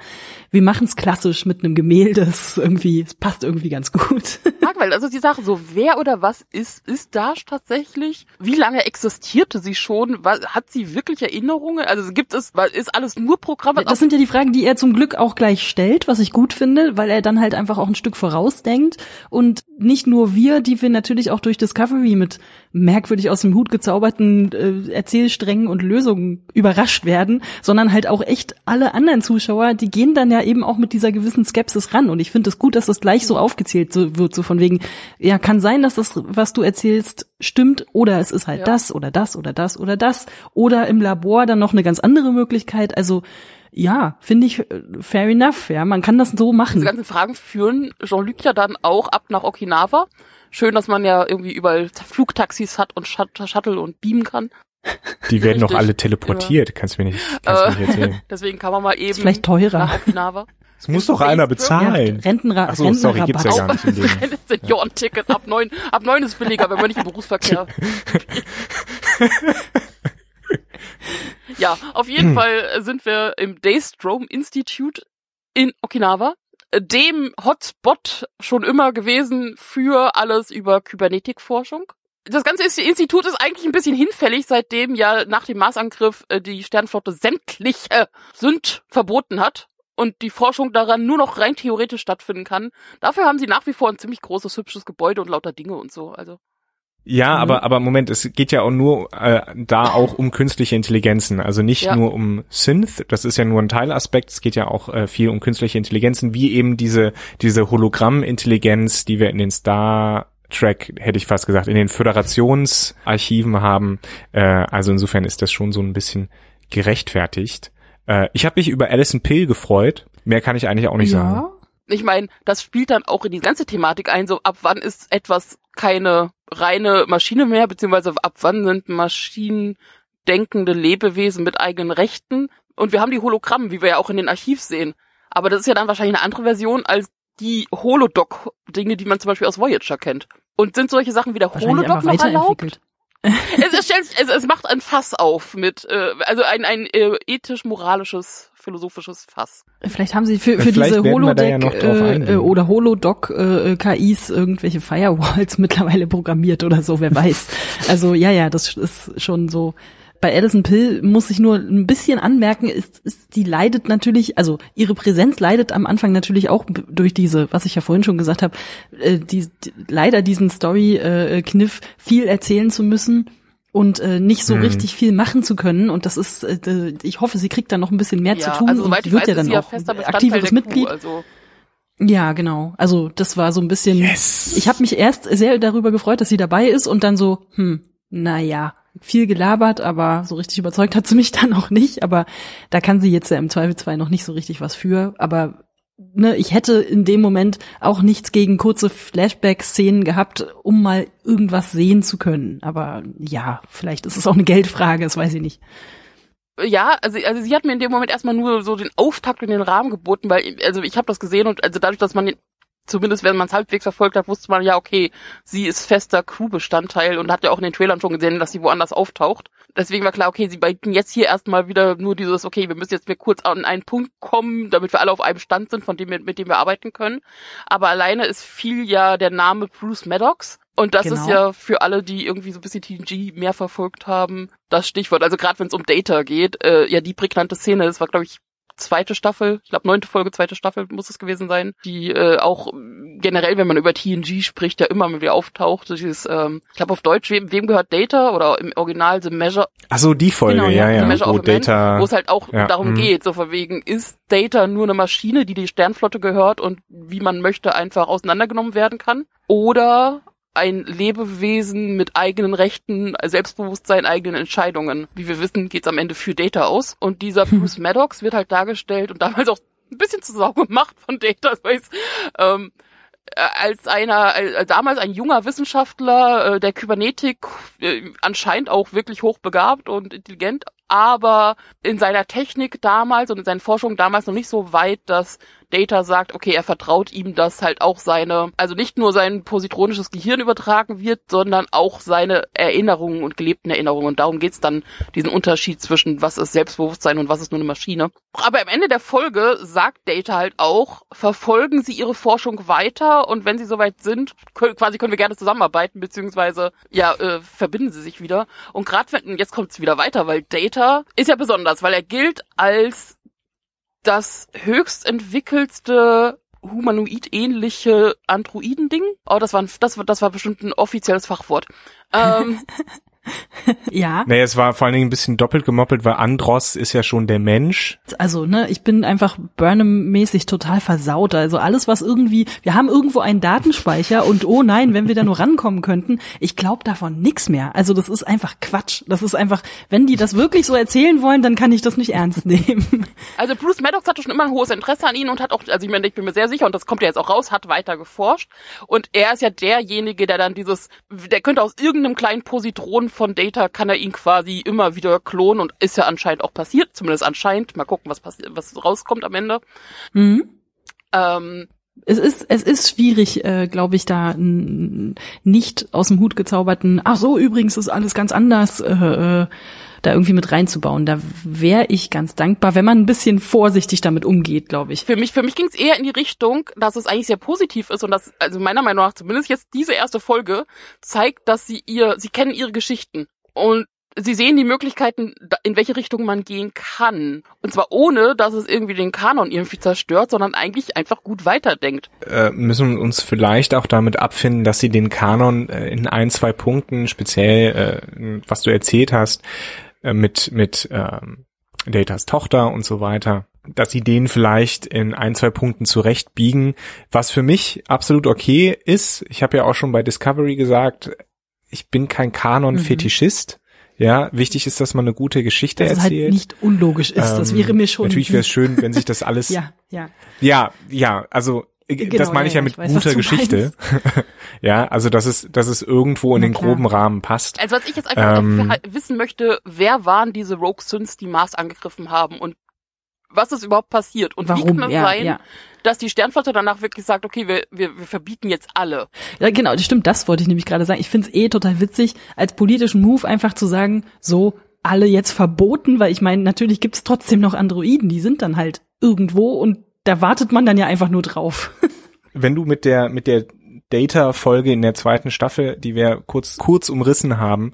wir machen es klassisch mit einem Gemälde. Es ist irgendwie, es passt irgendwie ganz gut. Weil das ist die Sache, so wer oder was ist, ist Dash tatsächlich? Wie lange existierte sie schon? Was, hat sie wirklich Erinnerungen? Also gibt es, ist alles nur Programm? Das sind ja die Fragen, die er zum Glück auch gleich stellt, was ich gut finde, weil er dann halt einfach auch ein Stück vorausdenkt. Und nicht nur wir, die wir natürlich auch durch Discovery mit merkwürdig aus dem Hut gezauberten äh, Erzählsträngen und Lösungen überrascht werden, sondern halt auch echt alle anderen Zuschauer, die gehen dann ja eben auch mit dieser gewissen Skepsis ran. Und ich finde es gut, dass das gleich so aufgezählt wird, so von wegen, ja, kann sein, dass das, was du erzählst, stimmt oder es ist halt Ja. das oder das oder das oder das. Oder im Labor dann noch eine ganz andere Möglichkeit, also ja, finde ich äh, fair enough, ja, man kann das so Diese machen. ganzen Fragen führen Jean-Luc ja dann auch ab nach Okinawa. Schön, dass man ja irgendwie überall Flugtaxis hat und Shut- Shuttle und beamen kann. Die werden noch Richtig. alle teleportiert. Kannst du mir nicht, kannst du Äh, mir nicht erzählen. Deswegen kann man mal eben Ist vielleicht nach teurer. Okinawa. Das muss doch einer bezahlen. Ja, Rentenra Ach so, sorry, gibt's ja Rentenrabatt. gar nicht in dem. Ein Senioren-Ticket ab neun, ab neun ist billiger, wenn man nicht im Berufsverkehr. ja, auf jeden Fall sind wir im Daystrom Institute in Okinawa, dem Hotspot schon immer gewesen für alles über Kybernetikforschung. Das ganze Institut ist eigentlich ein bisschen hinfällig, seitdem ja nach dem Marsangriff äh, die Sternflotte sämtliche Sünd verboten hat und die Forschung daran nur noch rein theoretisch stattfinden kann. Dafür haben sie nach wie vor ein ziemlich großes, hübsches Gebäude und lauter Dinge und so. Also Ja, Mhm. aber aber Moment, es geht ja auch nur äh, da auch um künstliche Intelligenzen, also nicht Ja. nur um Synth, das ist ja nur ein Teilaspekt, es geht ja auch äh, viel um künstliche Intelligenzen, wie eben diese diese Hologrammintelligenz, die wir in den Star Trek, hätte ich fast gesagt, in den Föderationsarchiven haben. Äh, also insofern ist das schon so ein bisschen gerechtfertigt. Äh, ich habe mich über Alison Pill gefreut. Mehr kann ich eigentlich auch nicht sagen. Ja, ich meine, das spielt dann auch in die ganze Thematik ein, so ab wann ist etwas keine reine Maschine mehr, beziehungsweise ab wann sind Maschinen denkende Lebewesen mit eigenen Rechten. Und wir haben die Hologramme, wie wir ja auch in den Archiv sehen. Aber das ist ja dann wahrscheinlich eine andere Version als die Holodoc-Dinge, die man zum Beispiel aus Voyager kennt. Und sind solche Sachen wie der Holodoc noch erlaubt? es, es, stellt, es, es macht ein Fass auf mit, äh, also ein, ein äh, ethisch-moralisches, philosophisches Fass. Vielleicht haben sie für, für Vielleicht diese ja Holodeck drauf äh, äh, oder Holodoc äh, KIs irgendwelche Firewalls mittlerweile programmiert oder so, wer weiß. Also ja, ja, das ist schon so. bei Alison Pill muss ich nur ein bisschen anmerken, ist, ist die leidet natürlich, also ihre Präsenz leidet am Anfang natürlich auch durch diese, was ich ja vorhin schon gesagt habe, äh, die, die, leider diesen Story-Kniff viel erzählen zu müssen und äh, nicht so Hm. richtig viel machen zu können. Und das ist, äh, ich hoffe, sie kriegt dann noch ein bisschen mehr zu tun also und wird weiß, ja dann ja auch aktiveres der Crew, Mitglied. Also Ja, genau. Also das war so ein bisschen. Yes. Ich habe mich erst sehr darüber gefreut, dass sie dabei ist und dann so, hm, naja, viel gelabert, aber so richtig überzeugt hat sie mich dann auch nicht. Aber da kann sie jetzt ja im Zweifelsfall noch nicht so richtig was für. Aber ne, ich hätte in dem Moment auch nichts gegen kurze Flashback-Szenen gehabt, um mal irgendwas sehen zu können. Aber ja, vielleicht ist es auch eine Geldfrage, das weiß ich nicht. ja, also, also sie hat mir in dem Moment erstmal nur so den Auftakt in den Rahmen geboten, weil also ich habe das gesehen und also dadurch, dass man den, zumindest wenn man es halbwegs verfolgt hat, wusste man ja, okay, sie ist fester Crew-Bestandteil und hat ja auch in den Trailern schon gesehen, dass sie woanders auftaucht. Deswegen war klar, okay, sie bieten jetzt hier erstmal wieder nur dieses, okay, wir müssen jetzt mir kurz an einen Punkt kommen, damit wir alle auf einem Stand sind, von dem wir, mit dem wir arbeiten können. Aber alleine ist viel ja der Name Bruce Maddox. Und das Genau. ist ja für alle, die irgendwie so ein bisschen TNG mehr verfolgt haben, das Stichwort. Also gerade wenn es um Data geht, äh, ja die prägnante Szene, das war glaube ich zweite Staffel, ich glaube neunte Folge, zweite Staffel muss es gewesen sein, die äh, auch generell, wenn man über TNG spricht, ja immer mal wieder auftaucht. Dieses, ähm, ich glaube auf Deutsch, wem, wem gehört Data oder im Original The Measure, Ach so, die Folge, Genau, ja, ja, Measure wo of a Man, Data, wo es halt auch ja, darum mhm. geht, so von wegen, ist Data nur eine Maschine, die die Sternflotte gehört und wie man möchte einfach auseinandergenommen werden kann? Oder ein Lebewesen mit eigenen Rechten, Selbstbewusstsein, eigenen Entscheidungen. Wie wir wissen, geht's am Ende für Data aus. Und dieser Bruce Maddox wird halt dargestellt und damals auch ein bisschen zur Sau gemacht von Data, es, ähm, äh, als einer, äh, damals ein junger Wissenschaftler äh, der Kybernetik, äh, anscheinend auch wirklich hochbegabt und intelligent, aber in seiner Technik damals und in seinen Forschungen damals noch nicht so weit, dass Data sagt, okay, er vertraut ihm, dass halt auch seine, also nicht nur sein positronisches Gehirn übertragen wird, sondern auch seine Erinnerungen und gelebten Erinnerungen. Und darum geht's dann, diesen Unterschied zwischen was ist Selbstbewusstsein und was ist nur eine Maschine. Aber am Ende der Folge sagt Data halt auch, verfolgen Sie Ihre Forschung weiter und wenn Sie soweit sind, können, quasi können wir gerne zusammenarbeiten, beziehungsweise ja, äh, verbinden Sie sich wieder. Und gerade wenn, jetzt kommt's wieder weiter, weil Data ist ja besonders, weil er gilt als das höchst entwickelste humanoid-ähnliche Androiden-Ding. Oh, das war, ein, das, war- das war bestimmt ein offizielles Fachwort. Ähm, Ja, Nee, es war vor allen Dingen ein bisschen doppelt gemoppelt, weil Andros ist ja schon der Mensch. also ne, ich bin einfach Burnham-mäßig total versaut. Also alles, was irgendwie, wir haben irgendwo einen Datenspeicher und oh nein, wenn wir da nur rankommen könnten, ich glaube davon nix mehr. Also das ist einfach Quatsch. Das ist einfach, wenn die das wirklich so erzählen wollen, dann kann ich das nicht ernst nehmen. Also Bruce Maddox hatte schon immer ein hohes Interesse an ihnen und hat auch, also ich meine, ich bin mir sehr sicher, und das kommt ja jetzt auch raus, hat weiter geforscht. Und er ist ja derjenige, der dann dieses, der könnte aus irgendeinem kleinen Positron von Data, kann er ihn quasi immer wieder klonen und ist ja anscheinend auch passiert, zumindest anscheinend. Mal gucken, was passiert, was rauskommt am Ende. Mhm. Ähm, Es ist, es ist schwierig, äh, glaube ich, da n- nicht aus dem Hut gezauberten, ach so, übrigens ist alles ganz anders, äh, äh, da irgendwie mit reinzubauen. Da wäre ich ganz dankbar, wenn man ein bisschen vorsichtig damit umgeht, glaube ich. für mich, für mich ging es eher in die Richtung, dass es eigentlich sehr positiv ist und dass, also meiner Meinung nach, zumindest jetzt diese erste Folge, zeigt, dass sie ihr, sie kennen ihre Geschichten und sie sehen die Möglichkeiten, in welche Richtung man gehen kann. Und zwar ohne, dass es irgendwie den Kanon irgendwie zerstört, sondern eigentlich einfach gut weiterdenkt. Äh, müssen uns vielleicht auch damit abfinden, dass sie den Kanon äh, in ein, zwei Punkten, speziell äh, was du erzählt hast, äh, mit, mit ähm, Datas Tochter und so weiter, dass sie den vielleicht in ein, zwei Punkten zurechtbiegen, was für mich absolut okay ist. Ich habe ja auch schon bei Discovery gesagt, ich bin kein Kanon-Fetischist. Ja, wichtig ist, dass man eine gute Geschichte Dass es halt erzählt. nicht unlogisch ist. das Ähm, wäre mir schon. Natürlich wäre es schön, wenn sich das alles Ja, ja. ja, ja, also Genau, das meine ich ja, mit ich weiß, guter Geschichte. ja, also dass es, dass es irgendwo in Na den klar. groben Rahmen passt. Also was ich jetzt einfach Ähm. wissen möchte, wer waren diese Rogue Sins, die Mars angegriffen haben und was ist überhaupt passiert? Und wie Warum? kann es Ja, sein, ja. dass die Sternflotte danach wirklich sagt, okay, wir, wir, wir verbieten jetzt alle? Ja, genau, das stimmt, das wollte ich nämlich gerade sagen. Ich finde es eh total witzig, als politischen Move einfach zu sagen, so alle jetzt verboten, weil ich meine, natürlich gibt es trotzdem noch Androiden, die sind dann halt irgendwo und da wartet man dann ja einfach nur drauf. Wenn du mit der, mit der Data-Folge in der zweiten Staffel, die wir kurz, kurz umrissen haben,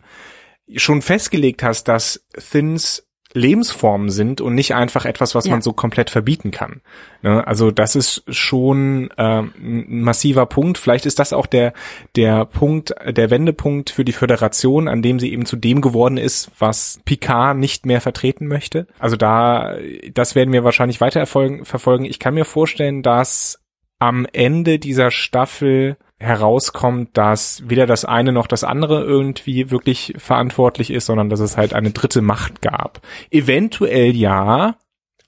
schon festgelegt hast, dass Thins Lebensformen sind und nicht einfach etwas, was Ja. man so komplett verbieten kann. Ne? Also das ist schon ähm, ein massiver Punkt. Vielleicht ist das auch der der Punkt, der Wendepunkt für die Föderation, an dem sie eben zu dem geworden ist, was Picard nicht mehr vertreten möchte. Also da, das werden wir wahrscheinlich weiter erfolgen, verfolgen. Ich kann mir vorstellen, dass am Ende dieser Staffel herauskommt, dass weder das eine noch das andere irgendwie wirklich verantwortlich ist, sondern dass es halt eine dritte Macht gab. Eventuell ja,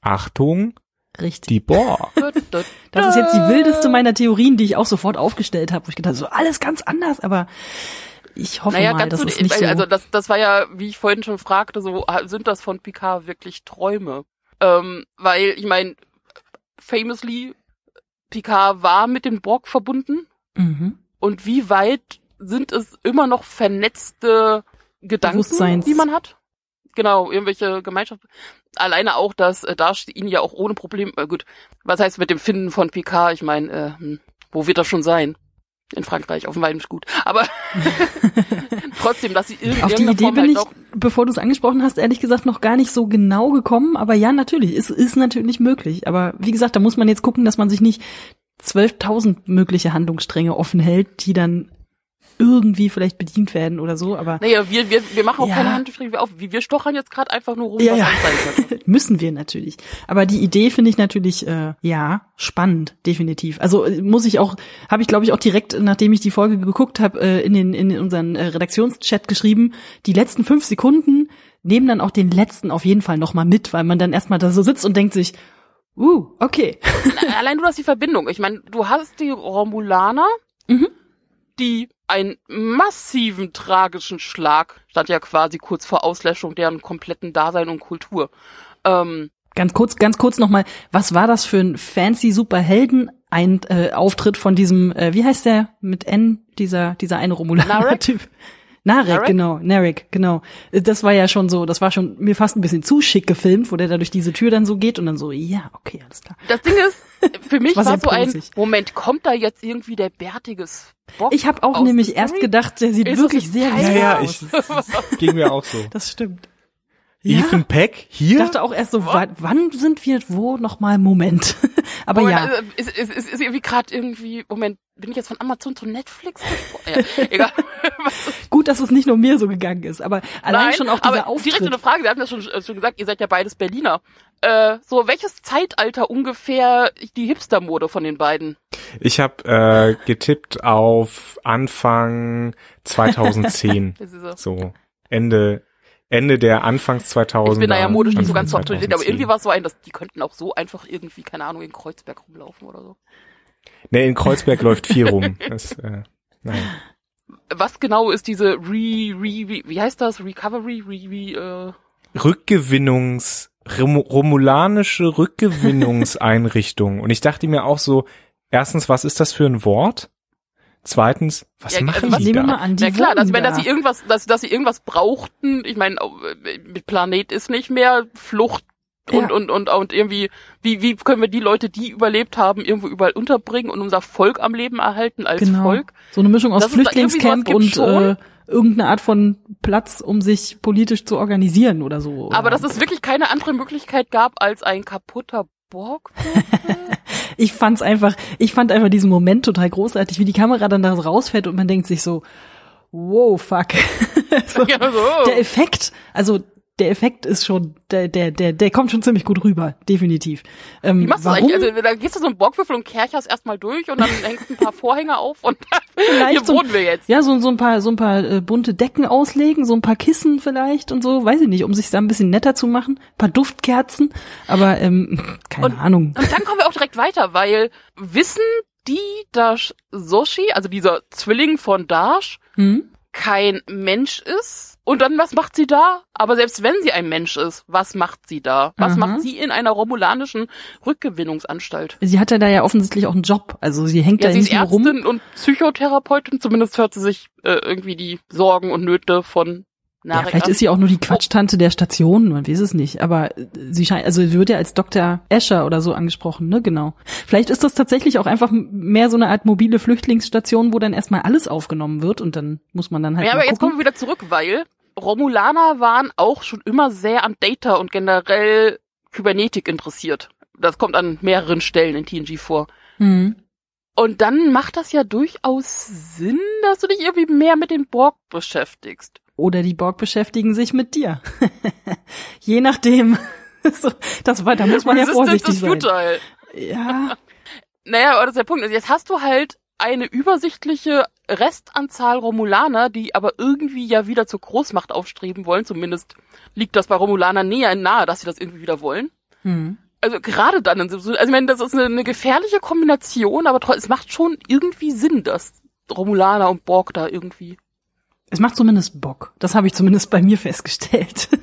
Achtung, Richtig. die Borg. Das ist jetzt die wildeste meiner Theorien, die ich auch sofort aufgestellt habe, wo ich gedacht habe, so alles ganz anders, aber ich hoffe Naja, mal, ganz das so, ist nicht so. also das, das war ja, wie ich vorhin schon fragte, so sind das von Picard wirklich Träume? Ähm, weil ich meine, famously, Picard war mit dem Borg verbunden mhm. und wie weit sind es immer noch vernetzte Gedanken, die man hat? Genau, irgendwelche Gemeinschaften. Alleine auch, dass äh, Dash ihn ja auch ohne Problem, äh, gut, was heißt mit dem Finden von Picard? Ich meine, äh, hm, wo wird das schon sein? In Frankreich, auf dem Weidensgut. Aber trotzdem, dass sie in Auf die Idee Form bin halt ich, bevor du es angesprochen hast, ehrlich gesagt noch gar nicht so genau gekommen. Aber ja, natürlich, es ist natürlich möglich. Aber wie gesagt, da muss man jetzt gucken, dass man sich nicht 12.000 mögliche Handlungsstränge offen hält, die dann irgendwie vielleicht bedient werden oder so. Aber Naja, wir, wir, wir machen auch Ja. keine Handstriche auf. Wir wir stochern jetzt gerade einfach nur rum, Ja, ja. müssen wir natürlich. Aber die Idee finde ich natürlich, äh, ja, spannend, definitiv. Also äh, muss ich auch, habe ich glaube ich auch direkt, nachdem ich die Folge geguckt habe, äh, in den in unseren äh, Redaktionschat geschrieben, die letzten fünf Sekunden nehmen dann auch den letzten auf jeden Fall nochmal mit, weil man dann erstmal da so sitzt und denkt sich, uh, okay. Allein du hast die Verbindung. Ich meine, du hast die Romulaner, Mhm. die einen massiven tragischen Schlag, stand ja quasi kurz vor Auslöschung deren kompletten Dasein und Kultur. Ähm, Ganz kurz, ganz kurz nochmal, was war das für ein fancy Superhelden? Ein äh, Auftritt von diesem, äh, wie heißt der mit N, dieser, dieser eine? Romulaner-Typ. Narek, Narek? genau, Narek, genau. Äh, Das war ja schon so, das war schon mir fast ein bisschen zu schick gefilmt, wo der da durch diese Tür dann so geht und dann so, ja, okay, alles klar. das Ding ist, für mich war war, so ein. Moment, kommt da jetzt irgendwie der bärtige Spock? Ich habe auch nämlich erst gedacht, der sieht Ist wirklich das sehr sehr Ja, ja, aus. ich, ging mir auch so. Das stimmt. Ethan Peck Ich hier? dachte auch erst so, wa- wann sind wir wo nochmal? Moment. Aber Moment, ja. also, ist, ist, ist, ist irgendwie gerade irgendwie, Moment, bin ich jetzt von Amazon zu Netflix? ja, egal. Gut, dass es nicht nur mir so gegangen ist, aber allein Nein, schon auch dieser aber Auftritt. direkt eine Frage, wir hatten das schon, äh, schon gesagt, ihr seid ja beides Berliner. Äh, so, welches Zeitalter ungefähr die Hipster-Mode von den beiden? Ich habe äh, getippt auf Anfang 2010. Das ist so. so Ende Ende der Anfangs 2000er. Ich bin da ja modisch nicht so ganz so date, aber 2010. irgendwie war es so ein, dass die könnten auch so einfach irgendwie, keine Ahnung, in Kreuzberg rumlaufen oder so. Nee, in Kreuzberg läuft viel rum. Das, äh, nein. Was genau ist diese Re, Re, wie, wie heißt das? Recovery, Re, Re, äh, Rückgewinnungs Rom romulanische Rückgewinnungseinrichtung. Und ich dachte mir auch so, erstens, was ist das für ein Wort? Zweitens, was Ja, machen also die da? mal an, die Na klar, dass, wenn, dass da. sie irgendwas, dass, dass sie irgendwas brauchten, ich meine, mit Planet ist nicht mehr, Flucht und, Ja. und, und, und irgendwie, wie, wie können wir die Leute, die überlebt haben, irgendwo überall unterbringen und unser Volk am Leben erhalten als genau. Volk? So eine Mischung aus Dass da Flüchtlingscamp und schon. äh, irgendeine Art von Platz, um sich politisch zu organisieren oder so. Aber dass es wirklich keine andere Möglichkeit gab als ein kaputter Borg? Ich fand's einfach, ich fand einfach diesen Moment total großartig, wie die Kamera dann da rausfährt und man denkt sich so, wow, fuck. so, Ja, so. Der Effekt, also der Effekt ist schon, der, der, der, der kommt schon ziemlich gut rüber, definitiv. Ähm, Wie machst du das eigentlich? Also, da gehst du so einen Borgwürfel und kercherst erstmal durch und dann hängst ein paar Vorhänge auf und Vielleicht hier so- wohnen wir jetzt. Ja, so, so ein paar, so ein paar äh, bunte Decken auslegen, so ein paar Kissen vielleicht und so, weiß ich nicht, um sich da ein bisschen netter zu machen, ein paar Duftkerzen, aber ähm, keine Und- Ahnung. Und dann kommen wir auch direkt weiter, weil wissen die, dass Soshi, also dieser Zwilling von Dash, Hm? kein Mensch ist? Und dann, was macht sie da? Aber selbst wenn sie ein Mensch ist, was macht sie da? Was Aha. macht sie in einer romulanischen Rückgewinnungsanstalt? Sie hat ja da ja offensichtlich auch einen Job, also sie hängt Ja, da sie ist nicht rum. Ärztin und Psychotherapeutin, zumindest hört sie sich äh, irgendwie die Sorgen und Nöte von Ja, Narek vielleicht an. ist sie auch nur die Quatschtante der Station, man weiß es nicht. Aber äh, sie scheint, also sie wird ja als Dr. Escher oder so angesprochen, ne? Genau. Vielleicht ist das tatsächlich auch einfach mehr so eine Art mobile Flüchtlingsstation, wo dann erstmal alles aufgenommen wird und dann muss man dann halt ja, aber jetzt gucken. kommen wir wieder zurück, weil Romulaner waren auch schon immer sehr an Data und generell Kybernetik interessiert. Das kommt an mehreren Stellen in TNG vor. Hm. Und dann macht das ja durchaus Sinn, dass du dich irgendwie mehr mit den Borg beschäftigst. Oder die Borg beschäftigen sich mit dir. Je nachdem. so, das da muss man ja vorsichtig sein. futile. Ja. Naja, aber das ist der Punkt. Also Jetzt hast du halt eine übersichtliche Restanzahl Romulaner, die aber irgendwie ja wieder zur Großmacht aufstreben wollen. Zumindest liegt das bei Romulanern näher nahe, dass sie das irgendwie wieder wollen. Hm. Also gerade dann, in so- also ich meine, das ist eine, eine gefährliche Kombination, aber es macht schon irgendwie Sinn, dass Romulaner und Borg da irgendwie. Es macht zumindest Bock. Das habe ich zumindest bei mir festgestellt.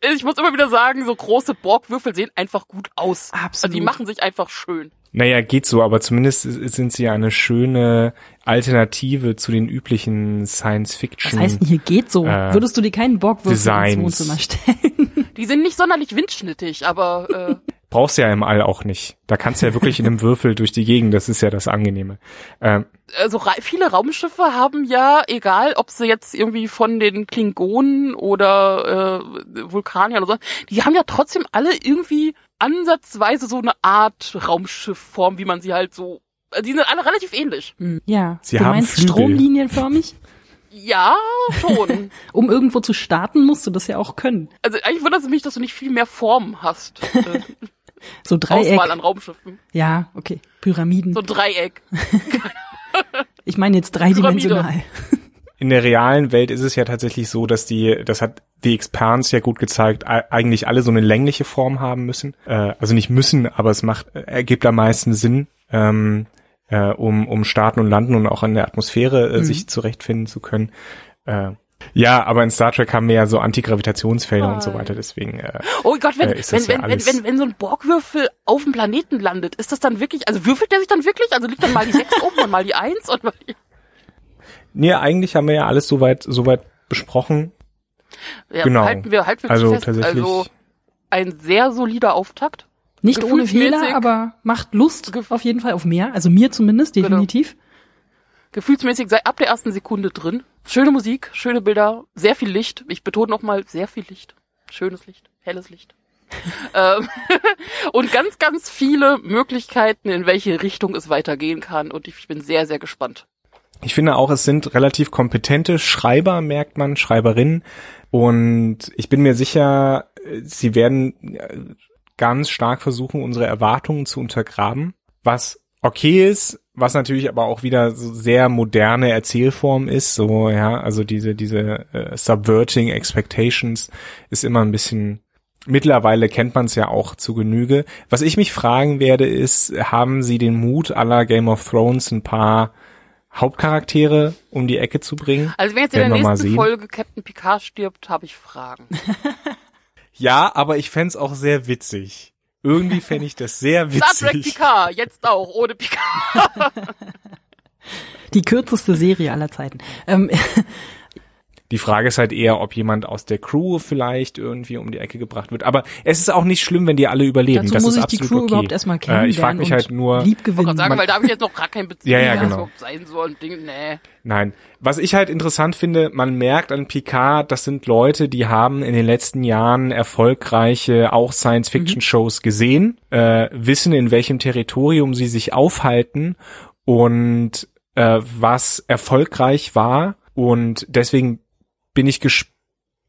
Ich muss immer wieder sagen, so große Borgwürfel sehen einfach gut aus. Also Absolut. die machen sich einfach schön. Naja, geht so, aber zumindest sind sie eine schöne Alternative zu den üblichen Was Science-Fiction. heißt denn hier geht so? äh, Würdest du dir keinen Borgwürfel ins Wohnzimmer stellen? Die sind nicht sonderlich windschnittig, aber äh, Brauchst du ja im All auch nicht. Da kannst du ja wirklich in einem Würfel durch die Gegend, das ist ja das Angenehme. Ähm, also ra viele Raumschiffe haben ja, egal ob sie jetzt irgendwie von den Klingonen oder äh, Vulkaniern oder so, die haben ja trotzdem alle irgendwie ansatzweise so eine Art Raumschiffform, wie man sie halt so. also Die sind alle relativ ähnlich. Hm, Ja. Sie du haben meinst Flügel. stromlinienförmig? Ja, schon. Um irgendwo zu starten, musst du das ja auch können. also eigentlich wundert es mich, dass du nicht viel mehr Formen hast. So Dreieck. Auswahl an Raumschiffen. Ja, okay. Pyramiden. So ein Dreieck. ich meine jetzt dreidimensional. in der realen Welt ist es ja tatsächlich so, dass die, das hat The Expanse ja gut gezeigt, eigentlich alle so eine längliche Form haben müssen. Äh, also nicht müssen, aber es macht, äh, ergibt am meisten Sinn, ähm, äh, um, um starten und landen und auch in der Atmosphäre äh, Mhm. sich zurechtfinden zu können. Äh, ja, aber in Star Trek haben wir ja so Antigravitationsfelder und so weiter, deswegen äh, Oh Gott, wenn, Äh, ist wenn, ja wenn, wenn, alles- wenn, wenn so ein Borgwürfel auf dem Planeten landet, ist das dann wirklich, also würfelt der sich dann wirklich? Also liegt dann mal die 6 oben und mal die 1 und mal die, nee, eigentlich haben wir ja alles soweit soweit besprochen. ja, Genau. halten wir, halten wir Also fest. tatsächlich Also ein sehr solider Auftakt. Nicht ohne Fehler, aber macht Lust auf jeden Fall auf mehr. Also mir zumindest, Genau. definitiv. Gefühlsmäßig sei ab der ersten Sekunde drin. Schöne Musik, schöne Bilder, sehr viel Licht. Ich betone nochmal, sehr viel Licht. Schönes Licht, helles Licht. ähm, und ganz, ganz viele Möglichkeiten, in welche Richtung es weitergehen kann. Und ich bin sehr, sehr gespannt. Ich finde auch, es sind relativ kompetente Schreiber, merkt man, Schreiberinnen. Und ich bin mir sicher, sie werden äh, ganz stark versuchen, unsere Erwartungen zu untergraben. Was okay ist, was natürlich aber auch wieder so sehr moderne Erzählform ist, so, ja, also diese, diese äh, Subverting Expectations ist immer ein bisschen Mittlerweile kennt man es ja auch zu Genüge. Was ich mich fragen werde, ist, haben sie den Mut aller Game of Thrones ein paar Hauptcharaktere um die Ecke zu bringen? Also wenn jetzt in der nächsten. Folge Captain Picard stirbt, habe ich Fragen. Ja, aber ich fänd's auch sehr witzig. Irgendwie fände ich das sehr Star Trek witzig. Picard, jetzt auch, ohne Picard. Die kürzeste Serie aller Zeiten. Ähm, Die Frage ist halt eher, ob jemand aus der Crew vielleicht irgendwie um die Ecke gebracht wird. Aber es ist auch nicht schlimm, wenn die alle überleben. dazu das muss ist ich die Crew okay. überhaupt erstmal Äh, kennenlernen ich frage mich halt nur, lieb Ich gewinnen. sagen, weil da habe ich jetzt noch gar keinen Bezug, Ja, ja, das genau. überhaupt sein soll. Und Ding, nee. Nein. Was ich halt interessant finde, man merkt an Picard, das sind Leute, die haben in den letzten Jahren erfolgreiche auch Science-Fiction-Shows gesehen, äh, wissen, in welchem Territorium sie sich aufhalten und äh, was erfolgreich war. Und deswegen bin ich ges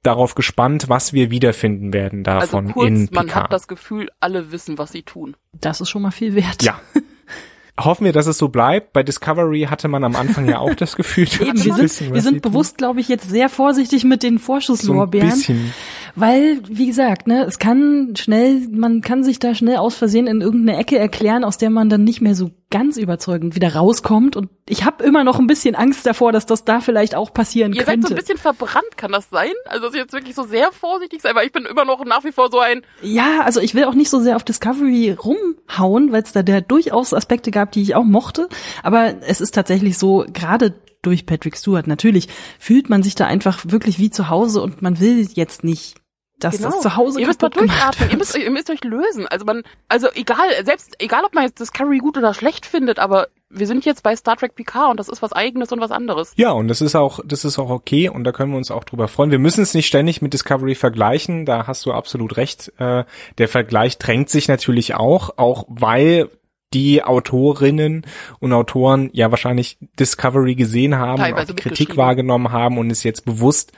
darauf gespannt, was wir wiederfinden werden Also davon kurz, in man Picard. hat das Gefühl, alle wissen, was sie tun. Das ist schon mal viel wert. Ja. Hoffen wir, dass es so bleibt. Bei Discovery hatte man am Anfang ja auch das Gefühl, dass Eben, wir sind, wissen, wir sind bewusst, glaube ich, jetzt sehr vorsichtig mit den tun. so ein Vorschusslorbeeren, bisschen. weil, wie gesagt, ne, es kann schnell, man kann sich da schnell aus Versehen in irgendeine Ecke erklären, aus der man dann nicht mehr so ganz überzeugend wieder rauskommt. Und ich habe immer noch ein bisschen Angst davor, dass das da vielleicht auch passieren Ihr seid könnte. so ein bisschen verbrannt, kann das sein? Also dass ihr jetzt wirklich so sehr vorsichtig seid, weil ich bin immer noch nach wie vor so ein, Ja, also ich will auch nicht so sehr auf Discovery rumhauen, weil es da der durchaus Aspekte gab, die ich auch mochte. Aber es ist tatsächlich so, gerade durch Patrick Stewart, natürlich fühlt man sich da einfach wirklich wie zu Hause und man will jetzt nicht, dass Genau. das zu Hause ihr müsst mal durchatmen, ihr müsst, euch- ihr müsst euch lösen. Also man, also egal, selbst, egal ob man jetzt Discovery gut oder schlecht findet, aber wir sind jetzt bei Star Trek Picard und das ist was eigenes und was anderes. Ja, und das ist auch, das ist auch okay und da können wir uns auch drüber freuen. Wir müssen es nicht ständig mit Discovery vergleichen, da hast du absolut recht. Äh, der Vergleich drängt sich natürlich auch, auch weil die Autorinnen und Autoren ja wahrscheinlich Discovery gesehen haben, Teilweise auch die Kritik wahrgenommen haben und es jetzt bewusst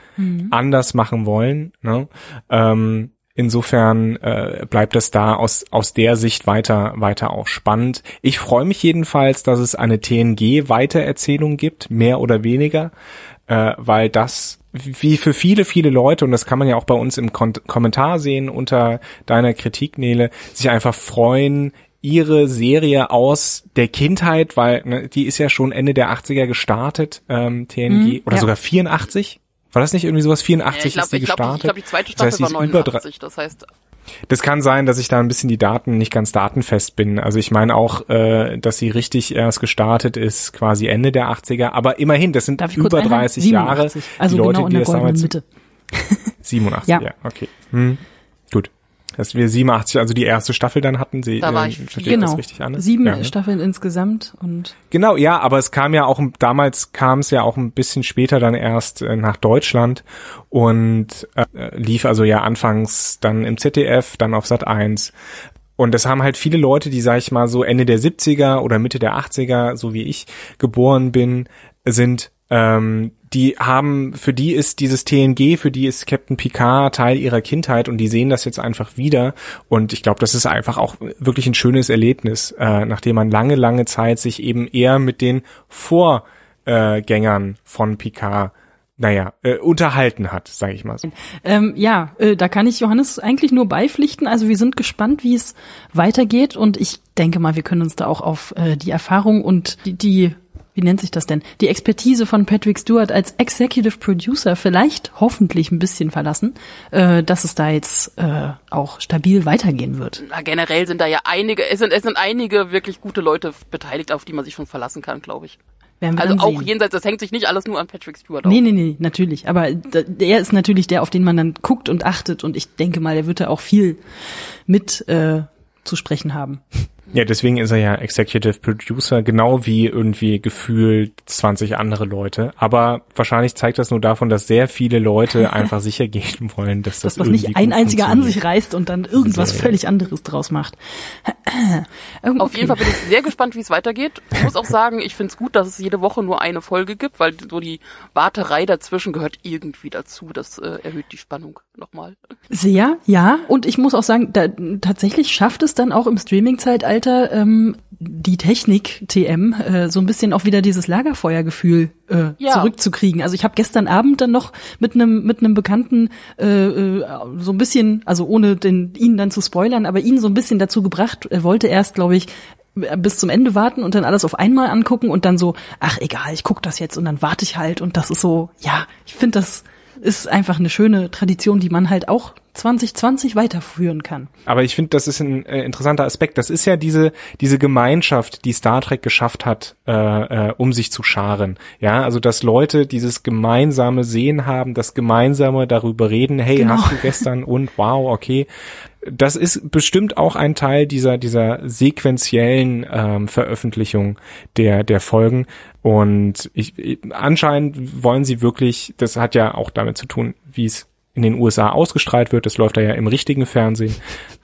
anders machen wollen. Ne? Ähm, insofern äh, bleibt es da aus aus der Sicht weiter weiter auch spannend. Ich freue mich jedenfalls, dass es eine TNG Weitererzählung gibt, mehr oder weniger, äh, weil das wie für viele, viele Leute, und das kann man ja auch bei uns im Kon Kommentar sehen unter deiner Kritik, Nele, sich einfach freuen, ihre Serie aus der Kindheit, weil ne, die ist ja schon Ende der 80er gestartet, ähm, TNG, Mhm, oder ja. sogar 84. War das nicht irgendwie sowas? 84 Ja, ich glaube, ist die ich glaube, gestartet. ich glaub, die zweite Das heißt, Staffel die war ist über drei- 89. Das heißt, das kann sein, dass ich da ein bisschen die Daten nicht ganz datenfest bin. Also ich meine auch, äh, dass sie richtig erst gestartet ist, quasi Ende der 80er. Aber immerhin, das sind über einhaken? 30 Jahre. 87. Also die Leute, genau in die der das goldenen damals Mitte. 87, ja, Ja. okay. Hm. Gut. Dass wir 87, also die erste Staffel dann hatten, sie, Da war äh, ich ich Genau. das richtig an? Sieben ja, ne? Staffeln insgesamt und Genau, ja, aber es kam ja auch, damals kam es ja auch ein bisschen später dann erst äh, nach Deutschland und äh, lief also ja anfangs dann im ZDF, dann auf Sat 1. Und das haben halt viele Leute, die, sag ich mal, so Ende der 70er oder Mitte der 80er, so wie ich geboren bin, sind, ähm, die haben, für die ist dieses TNG, für die ist Captain Picard Teil ihrer Kindheit und die sehen das jetzt einfach wieder. Und ich glaube, das ist einfach auch wirklich ein schönes Erlebnis, äh, nachdem man lange, lange Zeit sich eben eher mit den Vorgängern von Picard, naja, äh, unterhalten hat, sage ich mal so. Ähm, ja, äh, da kann ich Johannes eigentlich nur beipflichten. Also wir sind gespannt, wie es weitergeht und ich denke mal, wir können uns da auch auf äh, die Erfahrung und die, die, wie nennt sich das denn, die Expertise von Patrick Stewart als Executive Producer vielleicht hoffentlich ein bisschen verlassen, äh, dass es da jetzt äh, auch stabil weitergehen wird. na, generell sind da ja einige, es sind, es sind einige wirklich gute Leute beteiligt, auf die man sich schon verlassen kann, glaube ich. Also auch sehen. jenseits, das hängt sich nicht alles nur an Patrick Stewart auf. Nee, nee, nee, natürlich. Aber der ist natürlich der, auf den man dann guckt und achtet. Und ich denke mal, der wird da auch viel mit äh, zu sprechen haben. Ja, deswegen ist er ja Executive Producer, genau wie irgendwie gefühlt 20 andere Leute. Aber wahrscheinlich zeigt das nur davon, dass sehr viele Leute einfach sicher gehen wollen, dass das, Das, was nicht ein einziger an sich reißt und dann irgendwas ja. völlig anderes draus macht. Ähm, Auf okay. jeden Fall bin ich sehr gespannt, wie es weitergeht. Ich muss auch sagen, ich finde es gut, dass es jede Woche nur eine Folge gibt, weil so die Warterei dazwischen gehört irgendwie dazu. Das äh, erhöht die Spannung nochmal. Sehr, ja. Und ich muss auch sagen, da, tatsächlich schafft es dann auch im Streaming-Zeitalter ähm, die Technik TM äh, so ein bisschen auch wieder dieses Lagerfeuergefühl äh, Ja. zurückzukriegen. Also ich habe gestern Abend dann noch mit einem mit einem Bekannten äh, äh, so ein bisschen, also ohne den ihn dann zu spoilern, aber ihn so ein bisschen dazu gebracht. Er wollte erst, glaube ich, bis zum Ende warten und dann alles auf einmal angucken und dann so, ach egal, ich guck das jetzt und dann warte ich halt und das ist so, ja, ich finde das ist einfach eine schöne Tradition, die man halt auch 2020 weiterführen kann. Aber ich finde, das ist ein äh, interessanter Aspekt. Das ist ja diese diese Gemeinschaft, die Star Trek geschafft hat, äh, äh, um sich zu scharen. Ja, also dass Leute dieses gemeinsame Sehen haben, das gemeinsame darüber reden. Hey, Genau. hast du gestern und wow, okay. Das ist bestimmt auch ein Teil dieser dieser sequentiellen ähm, Veröffentlichung der der Folgen. Und ich, anscheinend wollen sie wirklich. Das hat ja auch damit zu tun, wie es in den USA ausgestrahlt wird. Das läuft da ja im richtigen Fernsehen.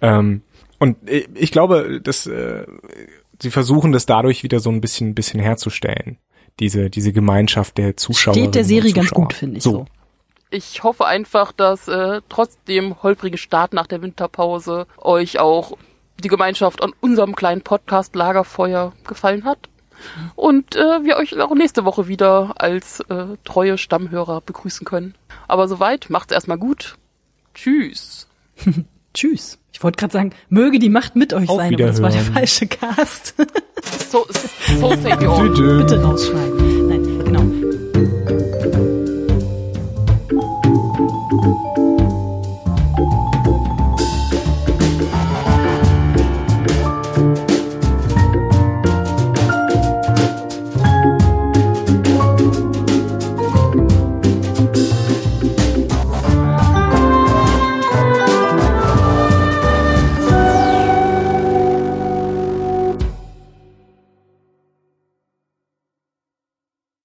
Ähm, und ich glaube, dass äh, sie versuchen, das dadurch wieder so ein bisschen, bisschen herzustellen. Diese, diese Gemeinschaft der Zuschauer. Steht der Serie ganz gut, finde ich so. Ich hoffe einfach, dass äh, trotz dem holprigen Start nach der Winterpause euch auch die Gemeinschaft an unserem kleinen Podcast Lagerfeuer gefallen hat. Und äh, wir euch auch nächste Woche wieder als äh, treue Stammhörer begrüßen können. Aber soweit, macht's erstmal gut. Tschüss. Tschüss. Ich wollte gerade sagen, möge die Macht mit euch Auf sein, aber das war der falsche Cast. So, so say we all. Bitte rausschneiden. Nein, genau.